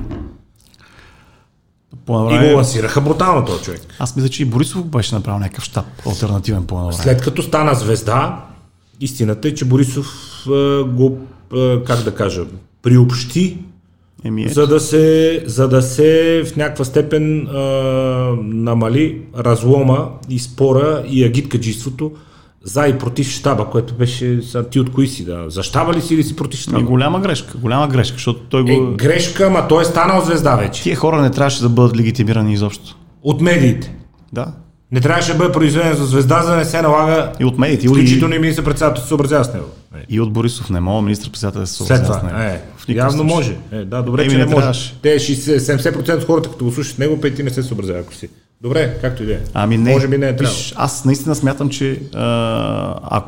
По И го време, лансираха брутално този човек. аз мисля, че и Борисов беше направил някакъв щаб, альтернативен по. След като стана звезда, истината е, че Борисов а, го, а, как да кажа, приобщи, Еми, е, за да се, за да се в някаква степен а, намали разлома и спора и агиткаджиството за и против щаба, което беше, са, ти от кои си, да, за щаба ли си или си против и щаба? голяма грешка, голяма грешка, защото той Е, го... грешка, ама той е станал звезда вече. Тия хора не трябваше да бъдат легитимирани изобщо. От медиите. Да. Не трябваше да бъде произведен за звезда, за да не се налага, И от медиите, и, включително и министър-председател, се съобразява с него. Е. и от Борисов не мога, министър-председател да се След съобразява с него. Е, никакъв явно случай. може. Е, да, добре, Еми, че не не може. трябваше. Те 60, 70% от хората, като го слушат него, пети не се съобразяват, ако си. Добре, както и да е. Ами не, Може би не е виж, аз наистина смятам, че а, а,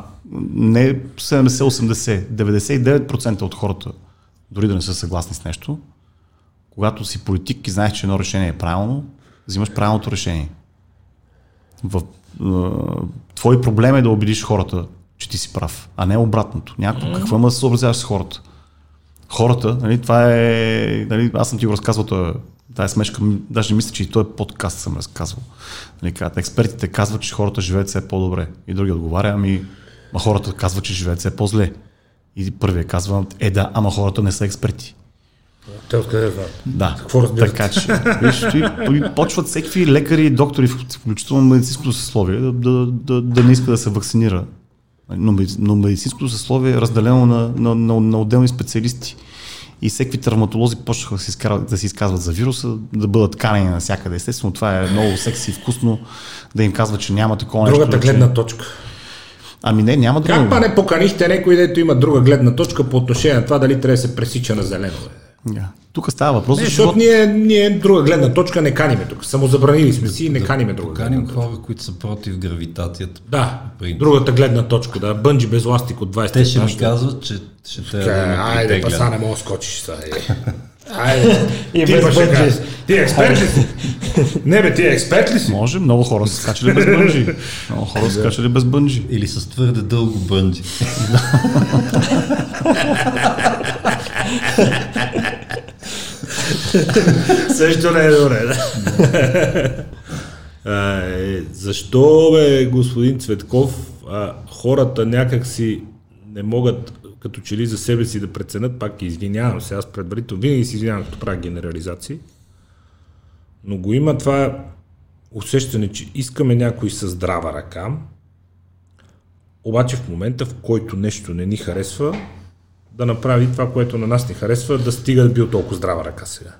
не 70-80, 99% от хората, дори да не са съгласни с нещо, когато си политик и знаеш, че едно решение е правилно, взимаш правилното решение. В, а, твой проблем е да убедиш хората, че ти си прав, а не обратното. Някой, какво има да се съобразяваш с хората? Хората, нали, това е, нали, аз съм ти го разказвал, това, тази смешка, даже не мисля, че и този подкаст съм разказвал. Нали, казват, експертите казват, че хората живеят все по-добре. И други отговаря, ами, ма хората казват, че живеят все по-зле. И първият казва, е да, ама хората не са експерти. Те откъде знаят? Да. Какво разбират? Така че, виж, и, почват всеки лекари и доктори, включително медицинското съсловие, да, да, да, да не иска да се вакцинира. Но, но медицинското съсловие е разделено на, на, на, на отделни специалисти. И всеки травматолози почнаха да се, изказват, да се изказват за вируса, да бъдат канени навсякъде. Естествено, това е много секси и вкусно да им казват, че няма такова Другата нещо. че- гледна точка. Ами не, няма друга. Как па не поканихте някой, дето има друга гледна точка по отношение на това дали трябва да се пресича на зелено? бе? Да. Тук става въпрос Не, за защото ние, ние друга гледна точка не каниме тук. Самозабранили сме си и не каниме друга Каним хора, които са против гравитацията. Да, другата гледна точка, да. Бънджи без ластик от 20 Те ще ми казват, че ще трябва да Е, Айде, притеглят. па са не мога да скочиш са. е. *laughs* Айде. И ти без бънджи. Ти експерт ли си? *laughs* Не бе, ти експерт ли си? Може, много хора са скачали без бънджи. Много хора са скачали без бънджи. Или с твърде дълго бънджи. *laughs* *laughs* Също не е добре, да. *laughs* А, е, защо, бе, господин Цветков, а, хората някак си не могат, като че ли за себе си да преценят, пак извинявам се, аз предварително винаги си извинявам, като правя генерализации, но го има това усещане, че искаме някой със здрава ръка, обаче в момента, в който нещо не ни харесва, да направи това, което на нас не харесва, да стига да бил толкова здрава ръка сега.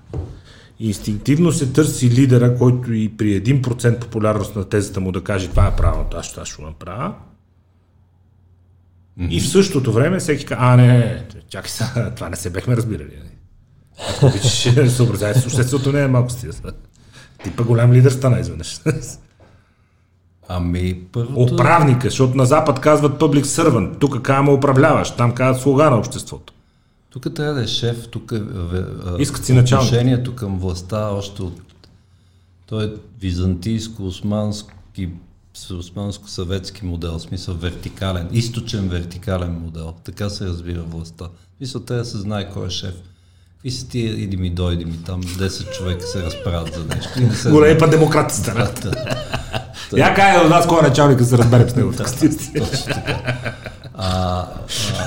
Инстинктивно се търси лидера, който и при 1% популярност на тезата му да каже това е правилното, аз ще, ще направя. Mm-hmm. И в същото време всеки казва, а не, не, чакай сега, *laughs* това не се бехме разбирали. Не. Ако обичаш, *laughs* съобразявай с обществото, не е малко стига. Ти па голям лидер стана изведнъж. *laughs* Ами, първото... Управника, защото на Запад казват public servant, тук казваме управляваш, там казват слуга на обществото. Тук трябва да е шеф, тук е, Искат си отношението към властта още от... Той е византийско-османски османско-съветски модел, в смисъл вертикален, източен вертикален модел. Така се разбира властта. В смисъл, трябва да се знае кой е шеф. Какви си ти, иди ми, дойди ми, там 10 човека се разправят за нещо. И не Големи па демократи станат. Я кай от нас кой началник, да се разберем с него. Да. А,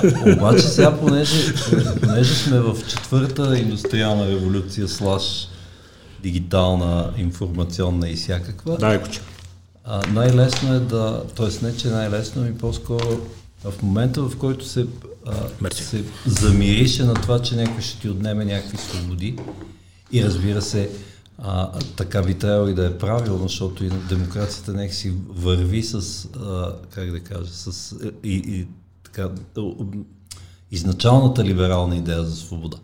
а, обаче сега, понеже, понеже сме в четвърта индустриална революция, слаш дигитална, информационна и всякаква, Дай, куче. най-лесно е да, т.е. не, че най-лесно, ми по-скоро в момента, в който се, а, се замирише на това, че някой ще ти отнеме някакви свободи и разбира се, а, така би трябвало и да е правилно, защото и демокрацията нека си върви с, а, как да кажа, с и, и така, изначалната либерална идея за свобода.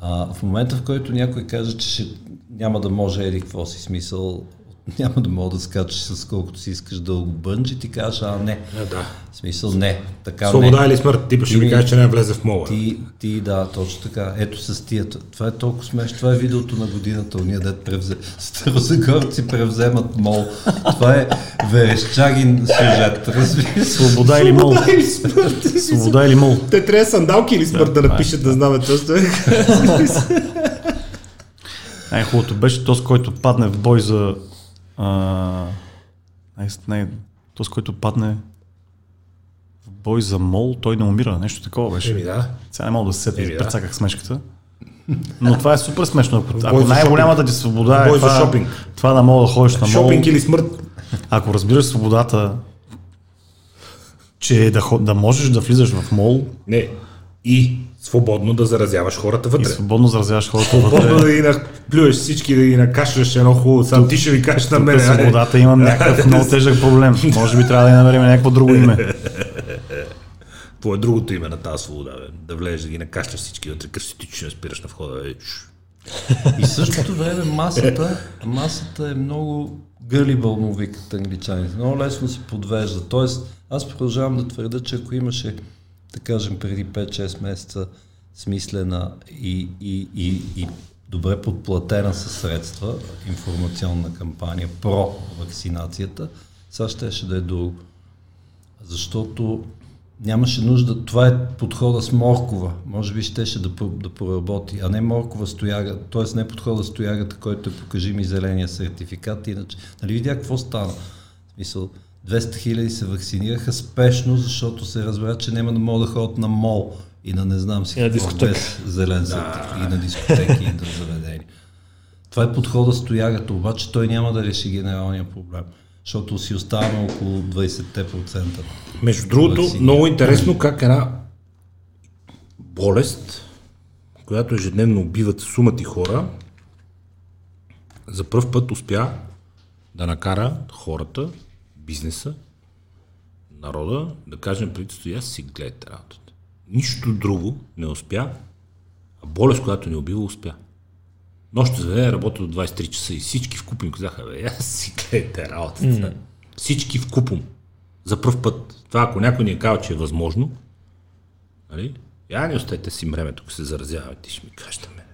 А, в момента, в който някой каже, че ще, няма да може еди какво си смисъл, *laughs* няма да мога да скачаш с колкото си искаш дълго бънджи, ти кажеш, а не. А, да. В смисъл не, така Свобода не. или смърт? Ти ще Ти ми кажеш, че не влезе в мола. Ти, ти, да, точно така. Ето с тия. Това е толкова смешно. Това е видеото на годината. Уния дет превзе. Старозагорци превземат мол. Това е верещагин сюжет. Разбира се. Свобода или мол? Свобода или мол? Те трябва сандалки или смърт да това е, напишат да знаме точно. *laughs* Най-хубавото беше този, който падне в бой за... А, най- най- този, който падне в бой за мол, той не умира. Нещо такова беше. Еми да. Сега не мога да се сетя, да. прецаках смешката. Но това е супер смешно. Ако, ако най-голямата ти свобода е бой това, шопинг. това да мога да ходиш на мол, Шопинг или смърт? ако разбираш свободата, че да, ход- да можеш да влизаш в мол Не. И свободно да заразяваш хората и вътре. свободно заразяваш хората Свободно вътре, да ги наплюеш всички, да ги накашляш едно хубаво. Сам ти ще ви кажеш на мен. Свободата имам някакъв много тежък проблем. Може би трябва да намерим някакво друго име. *laughs* Това е другото име на тази свобода. Бе. Да влезеш да ги накашляш всички вътре, кръститично спираш на входа. Бе. И в същото време масата, масата е много гълибъл, му викат англичаните. Много лесно се подвежда. Тоест, аз продължавам да твърда, че ако имаше, да кажем, преди 5-6 месеца смислена и, и, и, и добре подплатена със средства информационна кампания про вакцинацията, сега щеше да е друго. Защото нямаше нужда, това е подхода с моркова, може би щеше да, да проработи, а не моркова стояга, т.е. не подхода стоягата, който е покажи ми зеления сертификат, иначе, нали видя какво стана? В смисъл, 200 хиляди се вакцинираха спешно, защото се разбра, че няма да могат да ходят на мол и на не знам си какво, без зелен сертификат, и на дискотеки, и на заведения. Това е подхода с тоягата, обаче той няма да реши генералния проблем, защото си оставаме около 20%. Между другото, Ваксини. много интересно как една болест, която ежедневно убиват сумати хора, за първ път успя да накара хората, бизнеса, народа да кажем преди стоя си гледайте работата. Нищо друго не успя, а болест, която не убива, успя. Нощта заведение работи до 23 часа и всички в купим казаха, бе, я си гледайте работата. Mm. Всички в купом. За първ път. Това ако някой ни е казал, че е възможно, нали? Я не остете си времето, ако се заразяваме, ти ще ми кажеш на мен.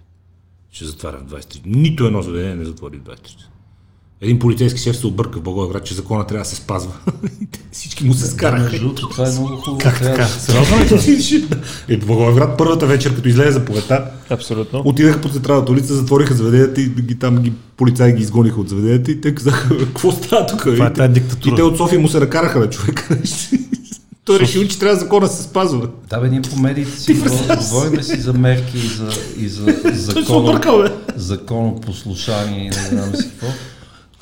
Ще затварям в 23. Нито едно заведение не затвори в 23 часа. Един полицейски шеф се обърка в Благоевград, че закона трябва да се спазва. *laughs* Всички му се скараха. Между другото, това е много хубаво. Как така? да- Сериозно ли? Е, в Благоевград първата вечер, като излезе заповедта, Абсолютно. отидаха по централната улица, затвориха заведенията и ги, там ги, полицаи ги изгониха от заведенията и те казаха, *laughs* какво става тук? Това е И тая те- диктатура. И те от София му се накараха на човека. *laughs* Той решил, че трябва закона да се спазва. Да, бе, ние по медиите си говорим, си за мерки и за, и за законно, законопослушание и не знам си какво.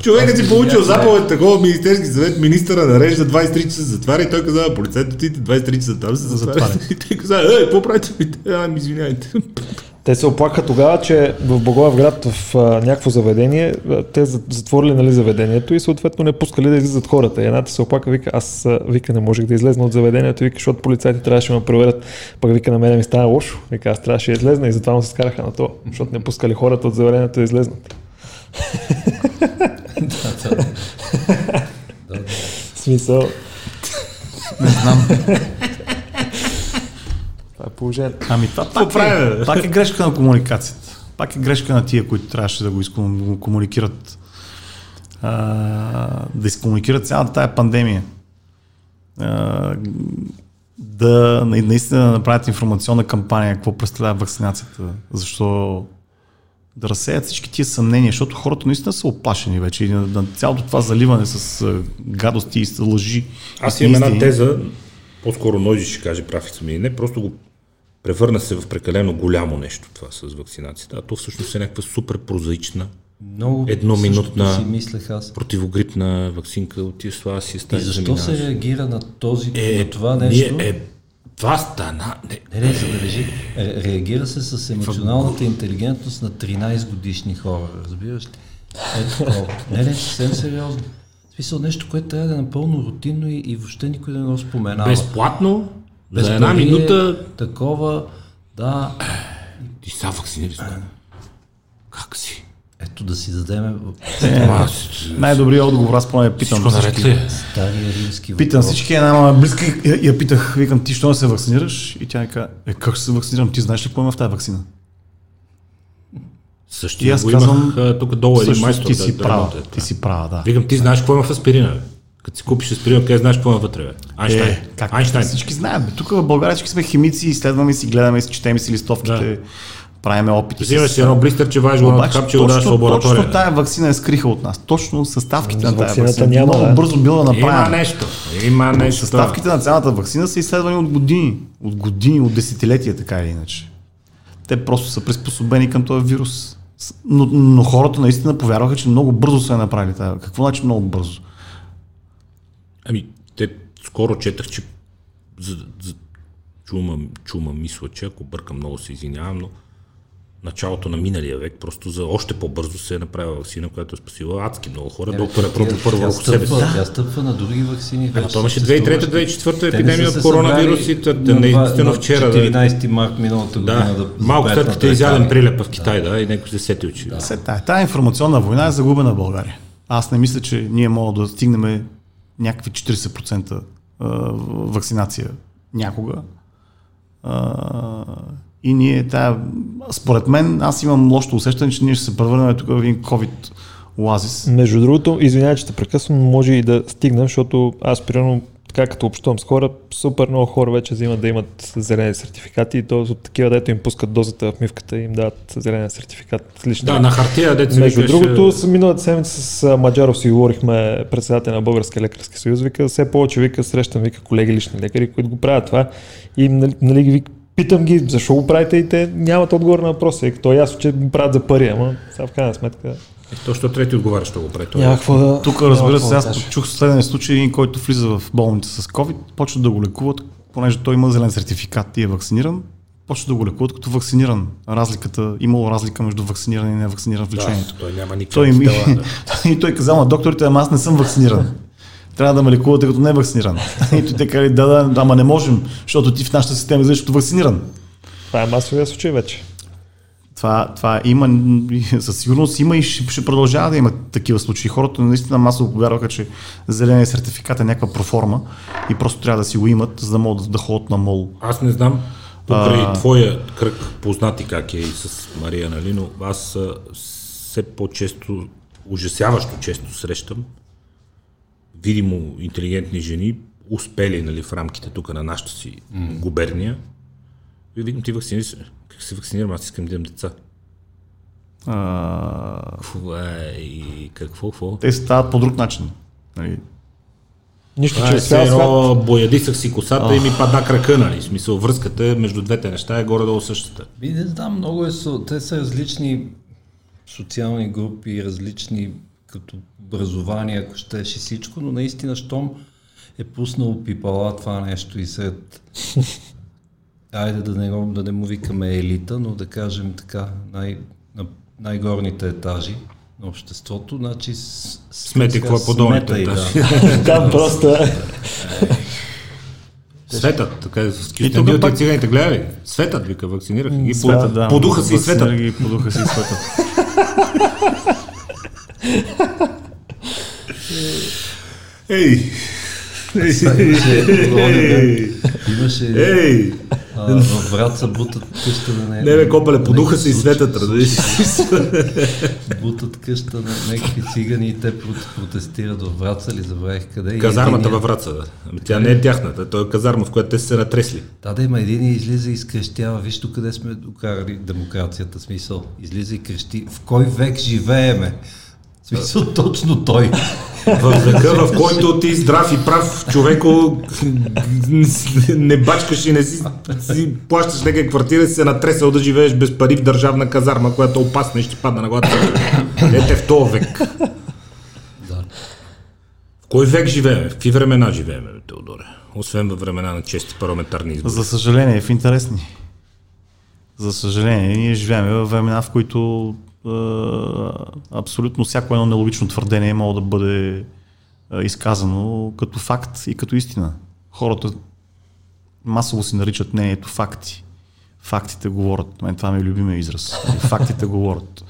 Човекът си получил заповед такова Министерски съвет, министъра нарежда 23 часа затваря и той каза, полицайите отидете 23 часа там се затваря. *laughs* И той каза, е, какво правите? Ами, извиняйте. Те се оплакаха тогава, че в Благоевград в а, някакво заведение, а, те за- затворили нали, заведението и съответно не пускали да излизат хората. И едната се оплака, вика, аз а, вика не можех да излезна от заведението, вика, защото полицайите трябваше да ме проверят. Пък вика на мене ми стана лошо. Вика, аз трябваше да излезна и затова му се скараха на това, защото не пускали хората от заведението да излезнат. *laughs* В смисъл. Не знам. Това е положението. Ами това пак прави, е, пак е грешка на комуникацията. Пак е грешка на тия, които трябваше да го комуникират. А, да изкомуникират цялата тая пандемия. А, да на- наистина да направят информационна кампания, какво представлява вакцинацията, защо да разсеят всички тия съмнения, защото хората наистина са оплашени вече и на, на цялото това заливане с а, гадости и с лъжи. Аз и имам една теза, по-скоро Нойзи ще каже прав съм или не, просто го превърна се в прекалено голямо нещо това с вакцинацията, а то всъщност е някаква супер прозаична Много Едноминутна- си мислех аз. противогрипна вакцинка, това си И ставиш защо се реагира на този, е, на това нещо? Ние, е, това стана... Не, Не, не, забележи. Ре- Реагира се с емоционалната интелигентност на 13 годишни хора, разбираш ли? Ето такова. Не, не, съвсем сериозно. В смисъл нещо, което трябва да е напълно рутинно и, и въобще никой да не го споменава. безплатно, Без за една е минута Такова, да. ти са вакцинираш. Как си? Ето да си дадеме Ама, Най-добрият отговор, аз поне питам. Всичко наред всички. ли? стария римски Питам въпрос. всички, една мама близка и я, я питах, викам, ти що не се вакцинираш? И тя ми каза, е, как ще се вакцинирам? Ти знаеш ли какво има в тази вакцина? И Същия аз го казвам, имах тук долу един майстор. ти да- си да права, работи. ти си права, да. Викам, ти знаеш какво има в аспирина, бе. Като си купиш аспирина, къде знаеш какво има вътре, бе? Айнштайн. Е, как? Айнштайн. Всички. Бе. Тук в България всички сме химици, изследваме си, гледаме си, четем си листовките, Да. Правиме опити. Взимаш си едно блистерче, вадиш го на капче, го даваш в точно, лаборатория. точно тая вакцина е скриха от нас. Точно съставките на тази вакцина. няма, Много да. бързо била Има направена. нещо. Има нещо. Съставките на цялата вакцина са изследвани от години. От години, от десетилетия, така или иначе. Те просто са приспособени към този вирус. Но, но хората наистина повярваха, че много бързо са я направили. Тая. Какво значи много бързо? Ами, те скоро четах, че за, за чума, чума мисля, че ако бъркам много се извинявам, но началото на миналия век, просто за още по-бързо се е направила вакцина, която е спасила адски много хора, доктор е пробва първо върху себе си. тя стъпва на други вакцини. Ама то имаше 2003-2004 Те не епидемия от се коронавирус и събрали те- на не два- единствено на вчера. Да, 14 март миналата година. да, да малко след като е изяден прилепа в Китай, да, и някой се сетил, че... Да. След тая, информационна война е загубена в България. Аз не мисля, че ние можем да стигнем някакви 40% а, вакцинация някога. И ние, тая, според мен, аз имам лошото усещане, че ние ще се превърнем тук в един COVID оазис. Между другото, извинявай, че те прекъсвам, може и да стигна, защото аз примерно така като общувам с хора, супер много хора вече взимат да имат зелени сертификати и то от такива, дето им пускат дозата в мивката и им дават зелен сертификат лично. Да, на хартия, деца Между викаш, другото, е, с миналата седмица с Маджаров си говорихме, председател на Българския лекарски съюз, вика, все повече вика, срещам, вика, колеги лични лекари, които го правят това. И нали, нали ги вик- питам ги, защо го правите и те нямат отговор на въпроса. И като е ясно, че го правят за пари, ама сега в крайна сметка е, то, що трети отговаря, що го прави. е- няма какво да... Тук, разбира се, аз чух следния случай, един, който влиза в болница с COVID, почва да го лекуват, понеже той има зелен сертификат и е вакциниран, почва да го лекуват като вакциниран. Разликата, имало разлика между вакциниран и невакциниран в лечението. Да, той няма никаква Той ми... тела, да. *laughs* и той казал на докторите, ама аз не съм вакциниран. Трябва да ме лекувате като не вакциниран. *laughs* И те казали, да, да, ама не можем, защото ти в нашата система излизаш като вакциниран. Това е масовия случай вече. Това, това има, и със сигурност има и ще, ще продължава да има такива случаи. Хората наистина масово повярваха, че зеления сертификат е някаква проформа и просто трябва да си го имат, за да могат да, да ходят на мол. Аз не знам, покрай А. твоя кръг познати как е и с Мария, нали, но аз все по-често, ужасяващо често срещам видимо интелигентни жени, успели нали, в рамките тук на нашата си mm. губерния. И викам, ти вакцини се. Как се вакцинирам? Аз искам да имам деца. А, Какво е и какво, какво? те стават по друг начин. Нали? Нищо, че е свят. едно боядисах си косата и ми пада крака, нали? Смисъл, връзката между двете неща е горе-долу същата. Би не знам, много е, со- те са различни социални групи, различни като образование, ако щеш и всичко, но наистина, щом е пуснал пипала това нещо и сред айде да не, да не му викаме елита, но да кажем така, най, на най-горните етажи на обществото, значи с, с, Смети какво е по долните сметай, етажи. да. *laughs* Там просто е. Светът, така с тук кюстендилите и пак- циганите, гледай, светът, вика, вакцинираха ги, Светът, да. подуха си светът. ги, Подуха си и светът. *laughs* Ей! Имаше, Ей! а, във Враца бутат къща на не. Не бе, копале, подуха се и светът, разбираш. Бутат къща на някакви цигани и те прот- протестират във Враца ли, забравих къде. Казармата във Враца, да. Ами тя не е тяхната, той е казарма, в която те са се натресли. Да, да, има един и излиза и изкрещява. Виж къде сме докарали демокрацията, смисъл. Излиза и крещи. В кой век живееме? Смисъл точно той. В века, в който ти здрав и прав човеко не бачкаш и не си, си плащаш някаква квартира и си се натресал да живееш без пари в държавна казарма, която е опасна и ще ти падне на главата. Ете в този век. Да. В кой век живеем? В какви времена живеем, Теодоре? Освен във времена на чести парламентарни избори. За съжаление, в интересни. За съжаление, ние живеем в времена, в които е, абсолютно всяко едно нелогично твърдение може да бъде е, изказано като факт и като истина. Хората масово си наричат мнението факти. Фактите говорят. Мен това ми е любимия израз. Фактите говорят.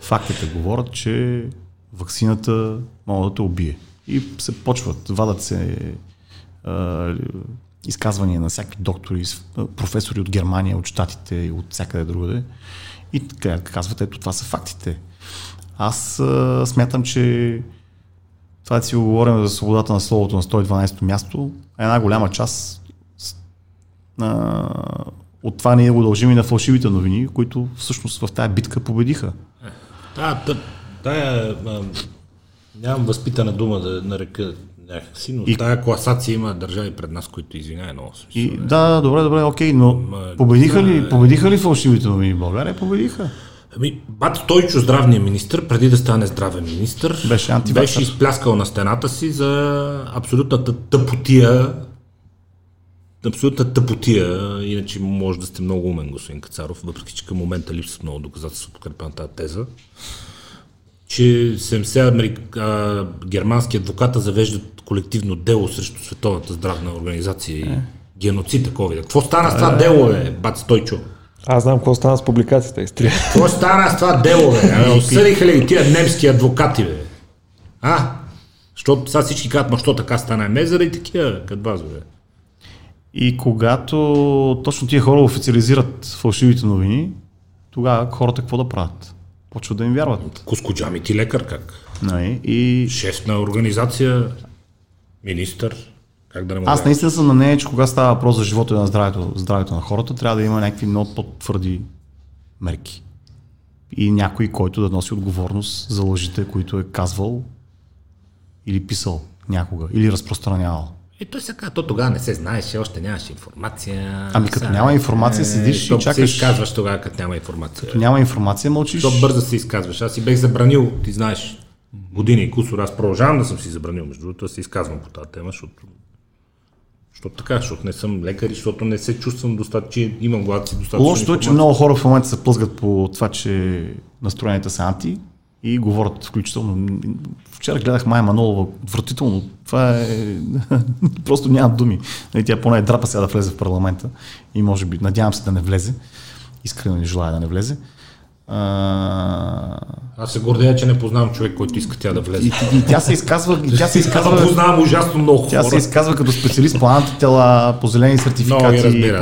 Фактите говорят, че вакцината може да те убие. И се почват, вадат се а, изказвания на всякакви доктори, професори от Германия, от Штатите и от всякъде другаде. И казват, ето това са фактите. Аз а, смятам, че това да си го говорим за свободата на словото на 112-то място, е една голяма част а, от това ние го дължим и на фалшивите новини, които всъщност в тази битка победиха. А, та, тая, а, нямам възпитана дума да нарека някакси, но И- тая класация има държави пред нас, които извиняе много. в И, смисъл, да, добре, добре, окей, но Ма, победиха ли, победиха ли фалшивите новини в България? Победиха. Ами, бат Стойчо, здравният министр, преди да стане здравен министр, Беше антиваксър. беше изпляскал на стената си за абсолютната тъпотия, абсолютна тъпотия, иначе може да сте много умен, господин Кацаров, въпреки че към момента липсват много доказателства подкрепа на тази теза, че 70 америк... а, германски адвоката завеждат колективно дело срещу Световната здравна организация и геноцид такова. Какво стана с това дело, е, бат Стойчо? Аз знам какво стана с публикацията. Изтрия. Какво стана с това дело, бе? *laughs* А, Осъдиха ли тия немски адвокати, бе? А? Защото сега всички казват, ма що така стана? Ме заради такива, бе, като вас, бе. И когато точно тия хора официализират фалшивите новини, тогава хората какво да правят? Почват да им вярват. Кускоджами ти лекар как? Нали? И Шеф на организация, министър, как да не аз наистина съм на мнение, че кога става въпрос за живота и на здравето, здравето на хората, трябва да има някакви много по-твърди мерки. И някой, който да носи отговорност за лъжите, които е казвал или писал някога, или разпространявал. Е, той сега, то тогава не се знаеше, още нямаше информация. Ами, като Сега, няма информация, седиш и чакаш. се изказваш тогава, като няма информация. Няма информация, мълчиш. Защо бързо се изказваш? Аз си бех забранил, ти знаеш, години и кусор, аз продължавам да съм си забранил, между другото, да се изказвам по тази тема, защото защото така, защото не съм лекар и защото не се чувствам достатъчно, че имам глад си достатъчно Лошото е, че много хора в момента се плъзгат по това, че настроенията са анти и говорят включително. Вчера гледах Майя Манолова, отвратително. Това е... *laughs* Просто нямам думи. Нали, Тя поне е драпа сега да влезе в парламента и може би, надявам се да не влезе. Искрено не желая да не влезе. А... Аз се гордея, че не познавам човек, който иска тя да влезе. И, и, тя се изказва, и тя се Аз изказва, познавам ужасно много тя хора. се изказва като специалист по антитела, по зелени Много сертификати. ги разбира,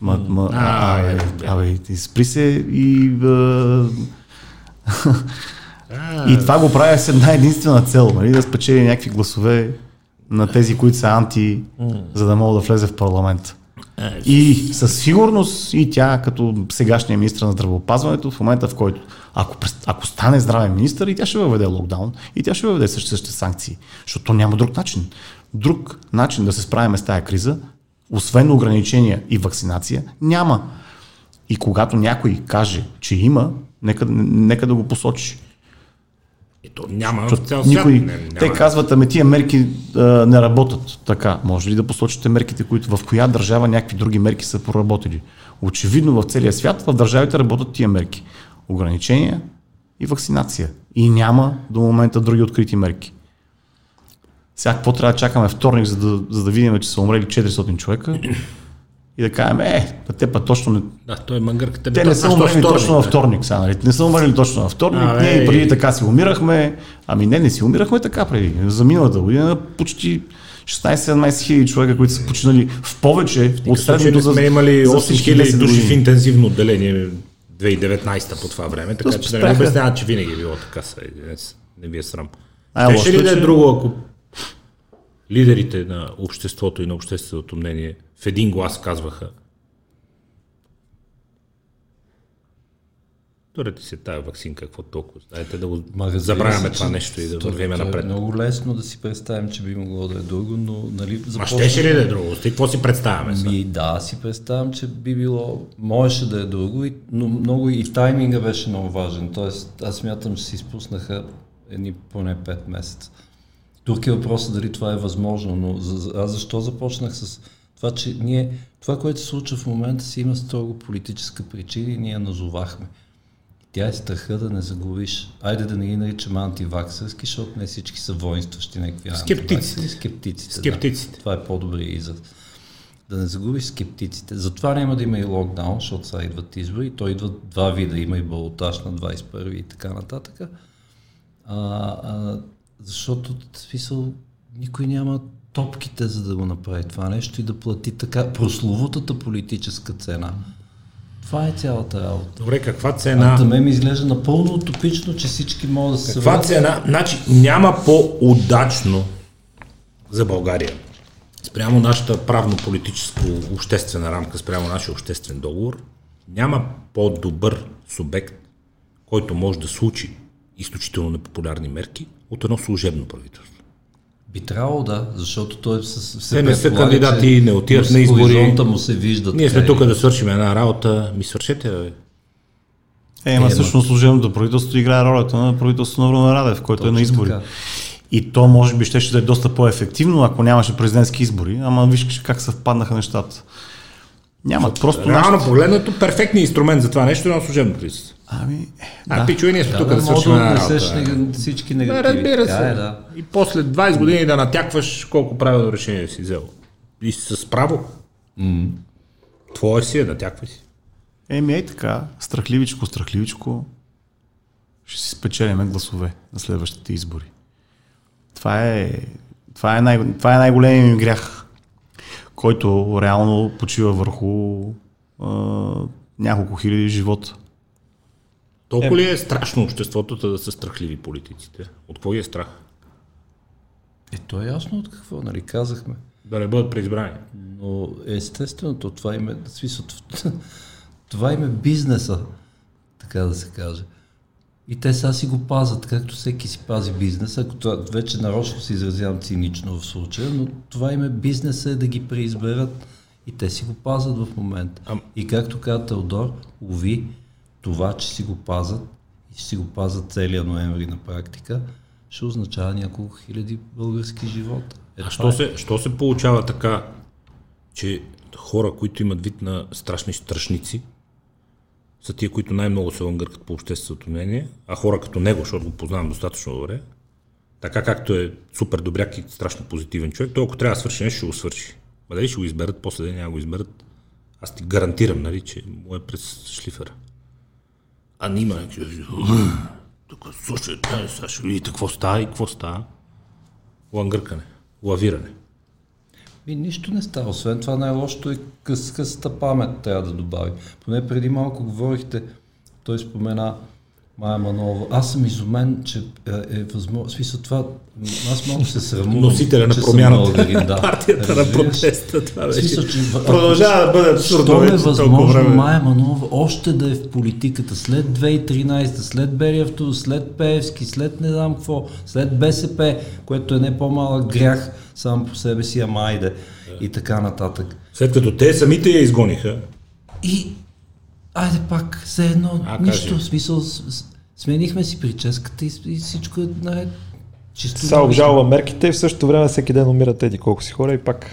по... Ма, ма, А, а, и... А... *laughs* и това го правя с една единствена цел, нали, да спечели някакви гласове на тези, които са анти, за да мога да влезе в парламент. И със сигурност и тя, като сегашния министр на здравеопазването, в момента в който, ако, ако стане здравен министр, и тя ще въведе локдаун, и тя ще въведе същите същите санкции, защото то няма друг начин. Друг начин да се справим с тази криза, освен ограничения и вакцинация, няма. И когато някой каже, че има, нека, нека да го посочи. Ето няма в Защото цял Никой, свят. Не, няма. те казват, ами тия мерки а, не работят. Така, може ли да посочите мерките, които в коя държава някакви други мерки са проработили? Очевидно в целия свят в държавите работят тия мерки. Ограничения и вакцинация. И няма до момента други открити мерки. Сега какво трябва да чакаме вторник, за да, за да видим, че са умрели 400 човека и да кажем, е, те па точно не, Да, той е мангърката. те не са умрели точно във вторник, сега, нали? Не са умрели точно във вторник, А, ние и преди и- така си умирахме. Ами не, не си умирахме така преди. За миналата година почти 16-17 хиляди човека, които са починали в повече от Случай средното за, сме имали за 8 всички хиляди 10 души в интензивно отделение 2019 по това време, така То че да не обясняват, че винаги е било така. Сега, не, ви е срам. Ай, Щеше ли лошото, да е друго, ако лидерите на обществото и на общественото мнение в един глас казваха Турете се тази вакцинка, какво толкова. Дайте да го Ма, забравяме се, това нещо и да вървиме то напред. Е много лесно да си представим, че би могло да е друго, но нали, Ма започна- щеше ли да е друго? Ти какво си представяме? Ми, да, си представям, че би било, можеше да е друго, но много и тайминга беше много важен. Тоест, аз смятам, че се изпуснаха едни поне 5 месеца. Тук е въпросът дали това е възможно, но за- аз защо започнах с това, че ние, това, което се случва в момента си има строго политическа причина и ние назовахме. Тя е страха да не загубиш. Айде да не ги наричаме антиваксърски, защото не всички са воинстващи някакви Скептиците. Скептиците. Скептиците. Да. Това е по-добрия израз. Да не загубиш скептиците. Затова няма да има и локдаун, защото сега идват избори. То идват два вида. Има и балотаж на 21 и така нататък. А, а, защото, в смисъл, никой няма топките, за да го направи това нещо и да плати така прословутата политическа цена. Това е цялата работа. Добре, каква А цена? да ме ми изглежда напълно утопично, че всички могат да се Каква съберат. цена? Значи няма по-удачно за България. Спрямо нашата правно-политическо-обществена рамка, спрямо нашия обществен договор, няма по-добър субект, който може да случи изключително непопулярни мерки от едно служебно правителство. Би трябвало да, защото той се, се Те не са кандидати, че не отиват на избори. му се виждат. Ние сме тук да свършим една работа. Ми свършете, бе. Е, ма Е, всъщност служебното правителство играе ролята на правителството на Румен Радев, който е на избори. така. И то може би ще да е доста по-ефективно, ако нямаше президентски избори, ама виж как съвпаднаха нещата. Няма, просто Реално нашите... погледнато, перфектният инструмент за това нещо е едно служебно правителство. Ами, А, да. пичо, и ние сме Да, тук да, да може свършим да една работа. всички Да, негативи. разбира се. Е, да. И после 20 години да натякваш колко правилно решение си взел. И с право. Твое си е, натяквай си. Еми, ей така, страхливичко, страхливичко, ще си спечелиме гласове на следващите избори. Това е, това е, най, това е най-големият ми грях, който реално почива върху а, няколко хиляди живота. Толкова ли е страшно обществото да са страхливи политиците? От ги е страх? Е, то е ясно от какво, нали, казахме. Да не бъдат преизбрани. Но естественото, това им е, смисъл, *laughs* това им е бизнеса, така да се каже. И те сега си го пазят, както всеки си пази бизнеса, ако това вече нарочно се изразявам цинично в случая, но това им е бизнеса е да ги преизберат и те си го пазят в момента. Ам- И както каза Теодор, уви, това, че си го пазят и ще си го пазят целия ноември на практика, ще означава няколко хиляди български живота. Е, А що е. се, що се получава така, че хора, които имат вид на страшни страшници, са тия, които най-много се лънгъркат по общественото мнение, а хора като него, защото го познавам достатъчно добре, така както е супер добряк и страшно позитивен човек, той ако трябва да свърши нещо, ще го свърши. Ма дали ще го изберат, после да няма го изберат, аз ти гарантирам, нали, че му е през шлифера. А нима, тук слушайте, сега ще видите какво става и какво става. Лангъркане, лавиране. Ми, нищо не става. Освен това най-лошото е къс, късата памет трябва да добави. Поне преди малко говорихте, той спомена Майя Манова. Аз съм изумен, че е, е възможно. Смисъл това, аз много се срамувам. Носителя на промяната. българин, да. *laughs* Партията на Разбираш? протеста. Това беше. смисъл, че, Продължава да бъде абсурдно е вече толкова възможно. Майя Манова още да е в политиката след 2013, след Берия автобус, след Пеевски, след не знам какво, след БСП, което е не по-малък грях сам по себе си, ама айде и така нататък. След като те самите я изгониха, И айде пак, все едно, А, нищо, кажи. в смисъл, сменихме си прическата и, и всичко е наред. Чисто Сега обжалва мерките и в същото време всеки ден умират еди колко си хора и пак.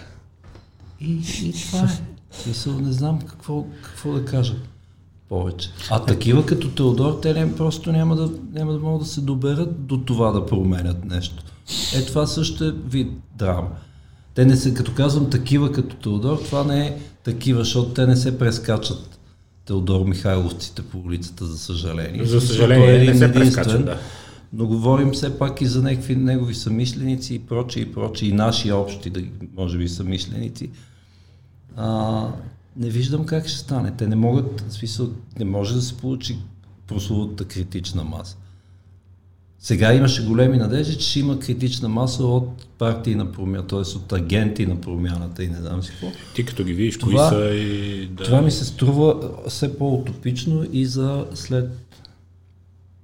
И, и това е. Смисъл, не знам какво, какво да кажа повече. А такива като Теодор, те не, просто няма да, няма да могат да се доберат до това да променят нещо. Е, това също е вид драма. Те не се, като казвам такива като Теодор, това не е такива, защото те не се прескачат Теодор Михайловците по улицата, за съжаление. За съжаление, той е не се прескачат, да. Но говорим все пак и за някакви негови съмишленици и прочие и прочие, и наши общи, да, може би, съмишленици. А, не виждам как ще стане. Те не могат, в смисъл, не може да се получи прословутата критична маса. Сега имаше големи надежди, че ще има критична маса от партии на промяна, т.е. от агенти на промяната и не знам си какво. ти като ги видиш, кои Това- са и да... Това ми се струва все по-утопично и за след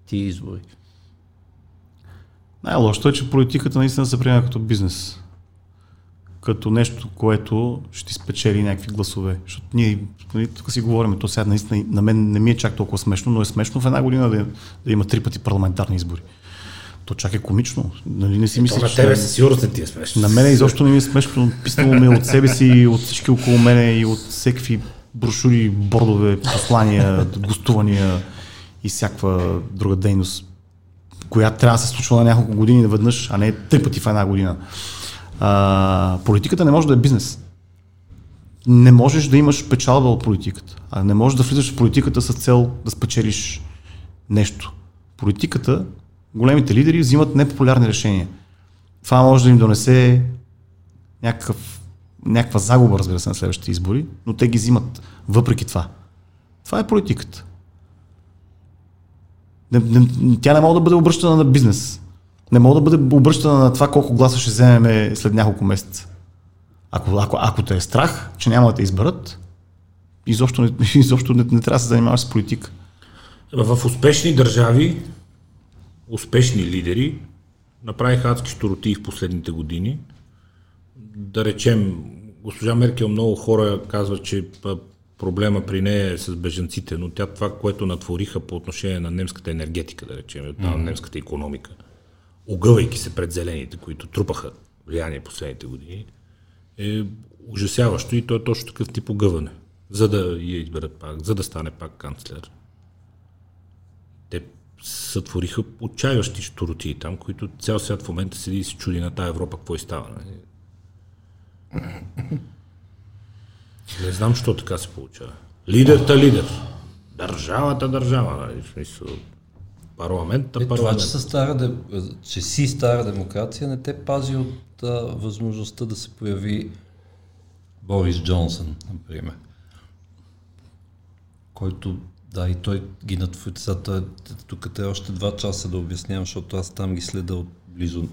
тия избори. Най-лошото е, че политиката наистина се приема като бизнес. Като нещо, което ще ти спечели някакви гласове. Защото ние нали, тук си говорим, то сега наистина на мен не ми е чак толкова смешно, но е смешно в една година да, да има три пъти парламентарни избори. То чак е комично. Нали не си То мислиш, на тебе със сигурност не ти е смешно. на мен изобщо не ми е смешно. Писнало ми е от себе си, от всички около мене и от всеки брошури, бордове, послания, гостувания и всякаква друга дейност, която трябва да се случва на няколко години наведнъж, а не три пъти в една година. А, политиката не може да е бизнес. Не можеш да имаш печалба от политиката. А не можеш да влизаш в политиката с цел да спечелиш нещо. Политиката, големите лидери взимат непопулярни решения. Това може да им донесе някакъв, някаква загуба, разбира се, на следващите избори, но те ги взимат въпреки това. Това е политиката. Не, не, тя не може да бъде обръщана на бизнес. Не може да бъде обръщана на това колко гласа ще вземем след няколко месеца. Ако, ако, ако те е страх, че няма да те изберат, изобщо не, *laughs* изобщо не, не трябва да се занимаваш с политика. В успешни държави, успешни лидери направиха адски щуротии в последните години. Да речем, госпожа Меркел много хора казват, че проблема при нея е с беженците, но тя това, което натвориха по отношение на немската енергетика, да речем, от mm-hmm. немската економика, огъвайки се пред зелените, които трупаха влияние последните години, е ужасяващо и то е точно такъв тип огъване, за да я изберат пак, за да стане пак канцлер сътвориха отчаяващи штуротии там, които цял свят в момента седи и се чуди на тая Европа какво и става. нали? Не знам, защо така се получава. Лидерта лидер. Държавата държава. Нали? В смисъл, парламента Е, това, парламент. че, са стара, де- че си стара демокрация, не те пази от а, възможността да се появи Борис Джонсън, например. Който, да, и той ги натвори. Тук те още два часа да обяснявам, защото аз там ги следа от близо